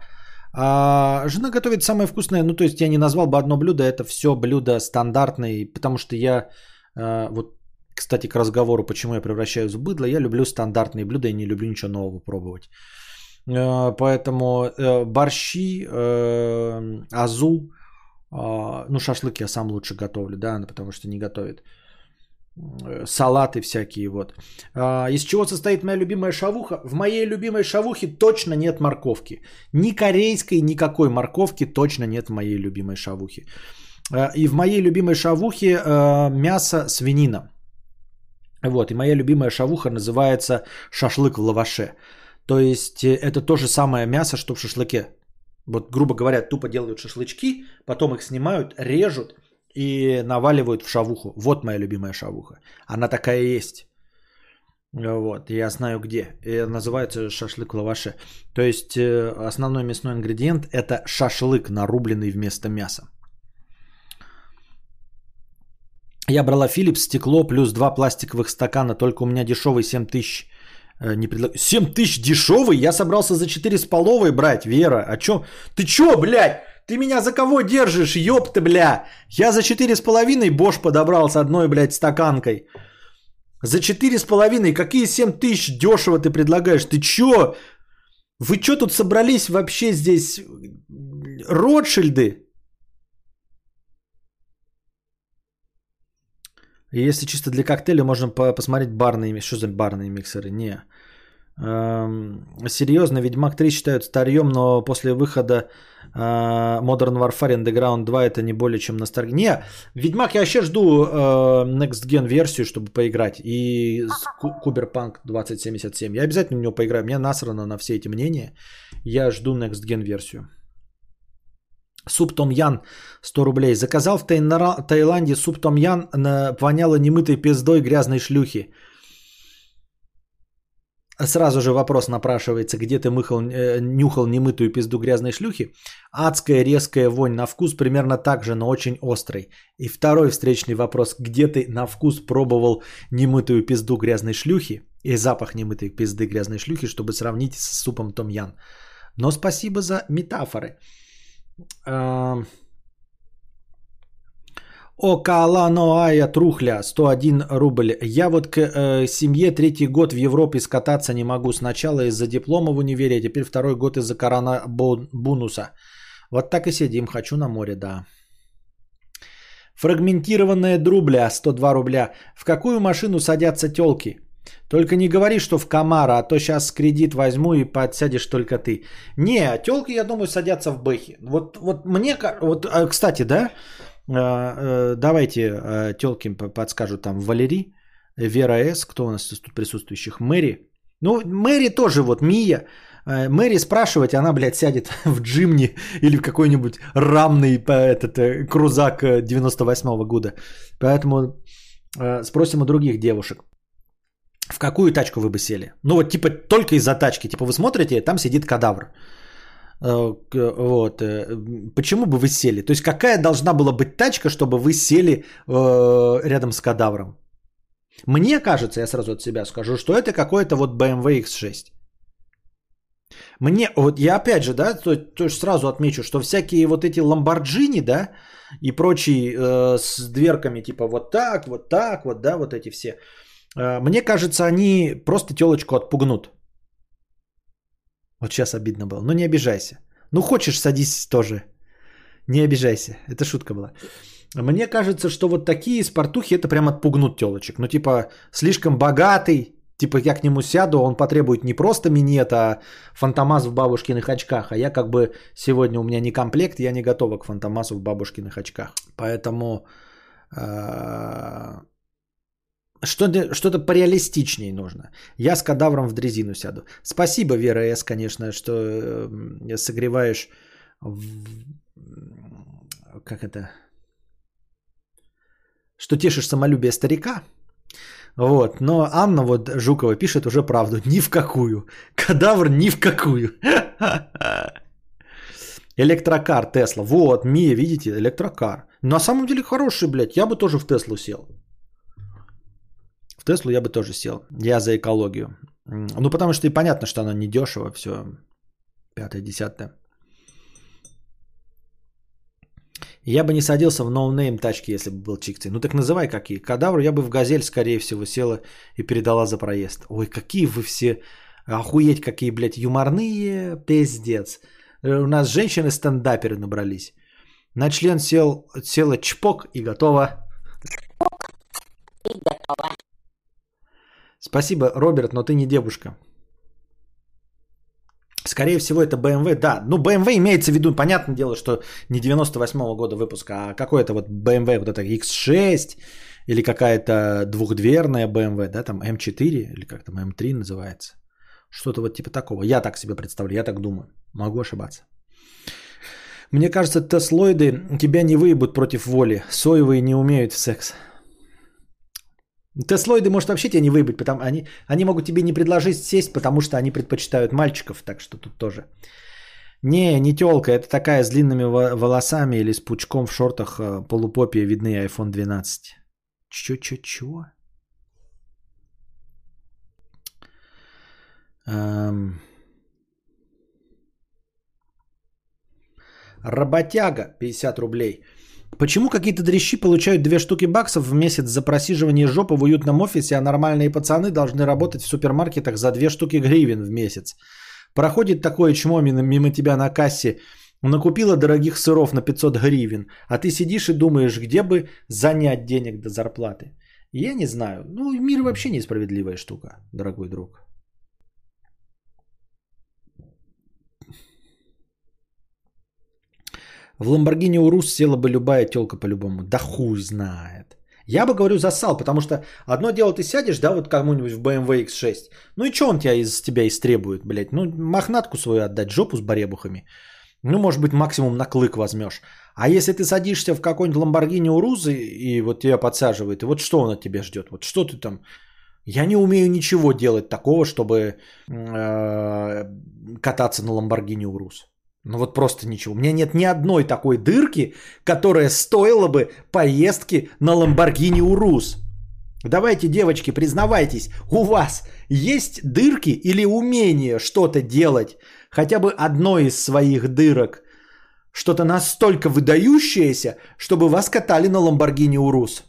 А, жена готовит самое вкусное, ну то есть я не назвал бы одно блюдо, это все блюдо стандартные, потому что я, а, вот, кстати, к разговору, почему я превращаюсь в быдло, я люблю стандартные блюда и не люблю ничего нового пробовать. А, Поэтому э, борщи, э, азу, а, ну шашлык я сам лучше готовлю, да, потому что не готовит. Э, Салаты всякие вот. А, Из чего состоит моя любимая шавуха? В моей любимой шавухе точно нет морковки. Ни корейской, никакой морковки точно нет в моей любимой шавухе. А, И в моей любимой шавухе э, мясо свинина. Вот, и моя любимая шавуха называется шашлык в лаваше. То есть э, это то же самое мясо, что в шашлыке. Вот, грубо говоря, тупо делают шашлычки, потом их снимают, режут и наваливают в шавуху. Вот моя любимая шавуха. Она такая есть. Вот, я знаю где. И называется шашлык лаваше. То есть э, основной мясной ингредиент это шашлык, нарубленный вместо мяса. Я брала Philips стекло плюс два пластиковых стакана, только у меня дешевый 7 тысяч. э, Не предлаг... 7 тысяч дешевый? Я собрался за 4 с половой брать, Вера. А чё? Ты чё, блядь? Ты меня за кого держишь, ёпта, бля? Я за 4 с половиной Бош подобрал с одной, блядь, стаканкой. За 4 с половиной? Какие 7 тысяч дешево ты предлагаешь? Ты чё? Вы чё тут собрались вообще здесь? Ротшильды? Если чисто для коктейля, можно по- посмотреть барные, ми- что за барные миксеры. Не. Эм, серьезно, Ведьмак 3 считают старьем, но после выхода А, Modern Warfare Underground 2 это не более чем ностальгия. Не, Ведьмак я вообще жду э, Next Gen версию, чтобы поиграть. И Куберпанк 2077. Я обязательно в него поиграю. Мне насрано на все эти мнения. Я жду Next Gen версию. Суп Том Ян 100 рублей. Заказал в Таиланде суп Том Ян, воняло немытой пиздой грязной шлюхи. Сразу же вопрос напрашивается, где ты мыхал, э, нюхал немытую пизду грязной шлюхи. Адская резкая вонь на вкус примерно так же, но очень острый. И второй встречный вопрос, где ты на вкус пробовал немытую пизду грязной шлюхи и запах немытой пизды грязной шлюхи, чтобы сравнить с супом Том Ян. Но спасибо за метафоры. Окаланоая Трухля, 101 рубль. Я вот к э, семье третий год в Европе скататься не могу. Сначала из-за диплома в универе, а теперь второй год из-за коронабонуса. Вот так и сидим. Хочу на море, да. Фрагментированная друбля, 102 рубля. В какую машину садятся телки? Только не говори, что в Камара, а то сейчас кредит возьму и подсядешь только ты. Не, телки, я думаю, садятся в Бэхи. Вот, вот мне, вот, а, кстати, да, а, э, давайте а, телки подскажут там Валерий, Вера С, кто у нас тут присутствующих, Мэри. Ну, Мэри тоже, вот Мия. Мэри спрашивать, она, блядь, сядет <laughs> в джимни или в какой-нибудь рамный этот, э, крузак 98 э, года. Поэтому спросим у других девушек. В какую тачку вы бы сели? Ну вот типа только из-за тачки. Типа вы смотрите, там сидит кадавр. Э, вот. Э, почему бы вы сели? То есть какая должна была быть тачка, чтобы вы сели э, рядом с кадавром? Мне кажется, я сразу от себя скажу, что это какой-то вот BMW X6. Мне, вот я опять же, да, то, то есть сразу отмечу, что всякие вот эти ламборджини, да, и прочие э, с дверками типа вот так, вот так, вот, да, вот эти все, мне кажется, они просто телочку отпугнут. Вот сейчас обидно было. Ну не обижайся. Ну хочешь, садись тоже. Не обижайся. Это шутка была. Мне кажется, что вот такие спортухи это прям отпугнут телочек. Ну типа слишком богатый, типа я к нему сяду, он потребует не просто минет, а фантомас в бабушкиных очках. А я как бы сегодня у меня не комплект, я не готова к фантомасу в бабушкиных очках. Поэтому э, что-то, что-то пореалистичнее нужно. Я с кадавром в дрезину сяду. Спасибо, Вера С, конечно, что э, согреваешь... Как это? Что тешишь самолюбие старика. Вот. Но Анна вот Жукова пишет уже правду. Ни в какую. Кадавр ни в какую. <laughs> Электрокар Тесла. Вот, Мия, видите, электрокар. На самом деле хороший, блядь. Я бы тоже в Теслу сел. В Теслу я бы тоже сел. Я за экологию. Ну, потому что и понятно, что оно не дешево, все пятое, десятое. Я бы не садился в no name тачки, если бы был чиксой. Ну так называй какие. Кадавр я бы в газель, скорее всего, села и передала за проезд. Ой, какие вы все, охуеть, какие, блядь, юморные, пиздец. Э, у нас женщины-стендаперы набрались. На член сел, села чпок и готово. Чпок и готово. Спасибо, Роберт, но ты не девушка. Скорее всего, это BMW, да. Ну, BMW имеется в виду, понятное дело, что не 98-го года выпуска, а какой-то вот BMW, вот это X6 или какая-то двухдверная BMW, да, там M4 или как там M3 называется. Что-то вот типа такого. Я так себе представляю, я так думаю. Могу ошибаться. Мне кажется, теслоиды тебя не выебут против воли. Соевые не умеют в секс. Теслоиды, может, вообще тебя не выебать, потому они, они могут тебе не предложить сесть, потому что они предпочитают мальчиков, так что тут тоже. Не, не телка, это такая с длинными волосами или с пучком в шортах э, полупопия видны iPhone 12. Чё, чё, чё? Эм... Работяга 50 рублей. Почему какие-то дрищи получают две штуки баксов в месяц за просиживание жопы в уютном офисе, а нормальные пацаны должны работать в супермаркетах за две штуки гривен в месяц? Проходит такое чмо мимо тебя на кассе, накупила дорогих сыров на 500 гривен, а ты сидишь и думаешь, где бы занять денег до зарплаты. Я не знаю. Ну, мир вообще несправедливая штука, дорогой друг. В Ламборгини Урус села бы любая телка по-любому. Да хуй знает. Я бы, говорю, засал, потому что одно дело ты сядешь, да, вот кому-нибудь в BMW X6. Ну и что он тебя из тебя истребует, блядь? Ну, мохнатку свою отдать, жопу с баребухами. Ну, может быть, максимум на клык возьмешь. А если ты садишься в какой-нибудь Ламборгини Урузы и вот тебя подсаживает, и вот что он от тебя ждет? Вот что ты там... Я не умею ничего делать такого, чтобы э, кататься на Ламборгини Урус. Ну вот просто ничего. У меня нет ни одной такой дырки, которая стоила бы поездки на Ламборгини Урус. Давайте, девочки, признавайтесь, у вас есть дырки или умение что-то делать, хотя бы одной из своих дырок, что-то настолько выдающееся, чтобы вас катали на Ламборгини Урус?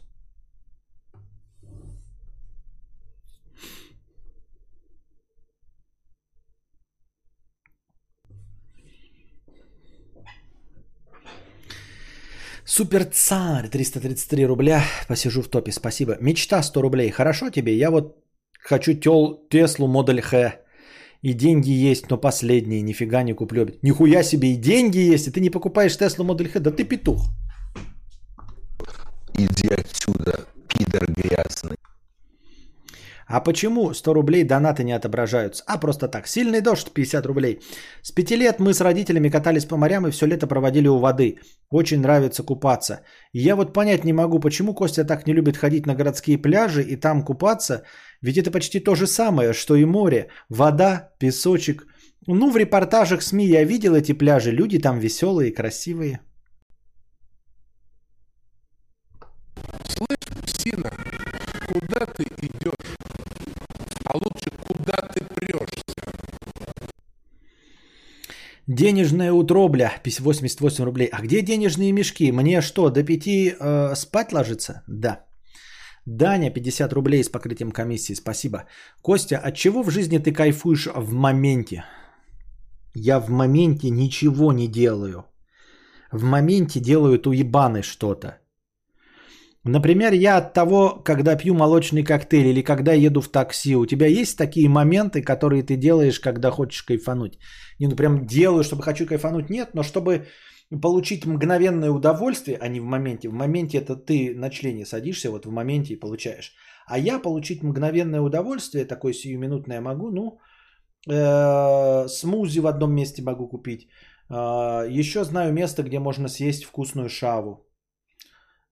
Супер царь 333 рубля. Посижу в топе, спасибо. Мечта 100 рублей. Хорошо тебе? Я вот хочу тел Теслу Модель Х. И деньги есть, но последние. Нифига не куплю. Нихуя себе и деньги есть, и ты не покупаешь Теслу Модель Х. Да ты петух. Иди отсюда, пидор грязный. А почему 100 рублей донаты не отображаются? А просто так. Сильный дождь 50 рублей. С 5 лет мы с родителями катались по морям и все лето проводили у воды. Очень нравится купаться. Я вот понять не могу, почему Костя так не любит ходить на городские пляжи и там купаться. Ведь это почти то же самое, что и море. Вода, песочек. Ну, в репортажах СМИ я видел эти пляжи. Люди там веселые красивые. Слышь, псина, куда ты идешь? Куда ты прешься? Денежная утробля, 88 рублей. А где денежные мешки? Мне что, до 5 э, спать ложиться? Да. Даня, 50 рублей с покрытием комиссии, спасибо. Костя, от чего в жизни ты кайфуешь в моменте? Я в моменте ничего не делаю. В моменте делают уебаны что-то. Например, я от того, когда пью молочный коктейль или когда еду в такси, у тебя есть такие моменты, которые ты делаешь, когда хочешь кайфануть? Не, ну прям делаю, чтобы хочу кайфануть, нет, но чтобы получить мгновенное удовольствие, а не в моменте. В моменте это ты на члене садишься, вот в моменте и получаешь. А я получить мгновенное удовольствие, такое сиюминутное могу, ну, э, смузи в одном месте могу купить. Э, еще знаю место, где можно съесть вкусную шаву.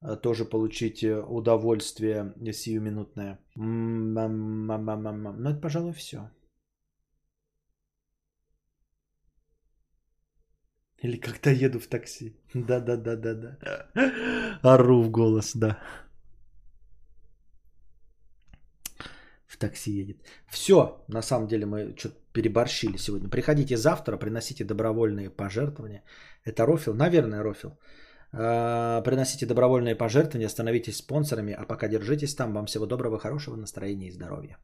Э, тоже получить э, удовольствие сиюминутное. Ну, это, пожалуй, все. Или когда еду в такси. Да-да-да-да-да. Ору в голос, да. В такси едет. Все, на самом деле мы что-то переборщили сегодня. Приходите завтра, приносите добровольные пожертвования. Это Рофил? Наверное, Рофил. А, приносите добровольные пожертвования, становитесь спонсорами, а пока держитесь там. Вам всего доброго, хорошего настроения и здоровья.